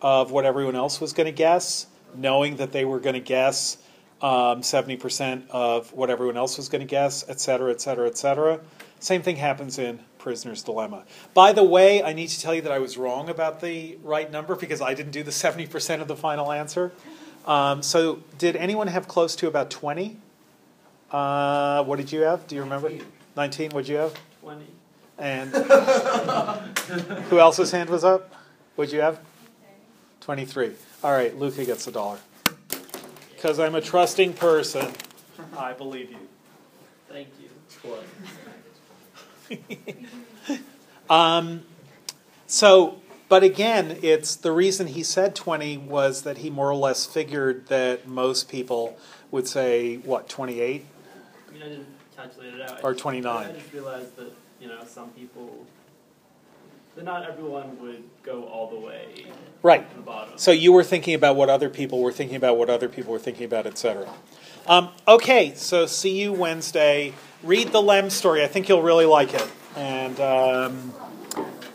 of what everyone else was going to guess, knowing that they were going to guess um, 70% of what everyone else was going to guess, et cetera, et cetera, et cetera. Same thing happens in Prisoner's Dilemma. By the way, I need to tell you that I was wrong about the right number because I didn't do the 70% of the final answer. Um, so, did anyone have close to about 20? Uh, what did you have? Do you remember? 19. What'd you have? 20. And *laughs* who else's hand was up? What'd you have? 23. All right, Luca gets a dollar. Because I'm a trusting person, I believe you. Thank you. *laughs* Um, so, but again, it's the reason he said 20 was that he more or less figured that most people would say, what, 28? I mean, I didn't calculate it out. Or 29. I just realized that, you know, some people then not everyone would go all the way Right. to the bottom. So you were thinking about what other people were thinking about, what other people were thinking about, etc. Um, okay, so see you Wednesday. Read the Lem story. I think you'll really like it. And um,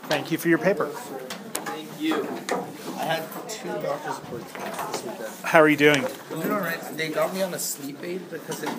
thank you for your paper. Thank you. I had two doctor's appointments this weekend. How are you doing? I'm doing alright. They got me on a sleep aid because it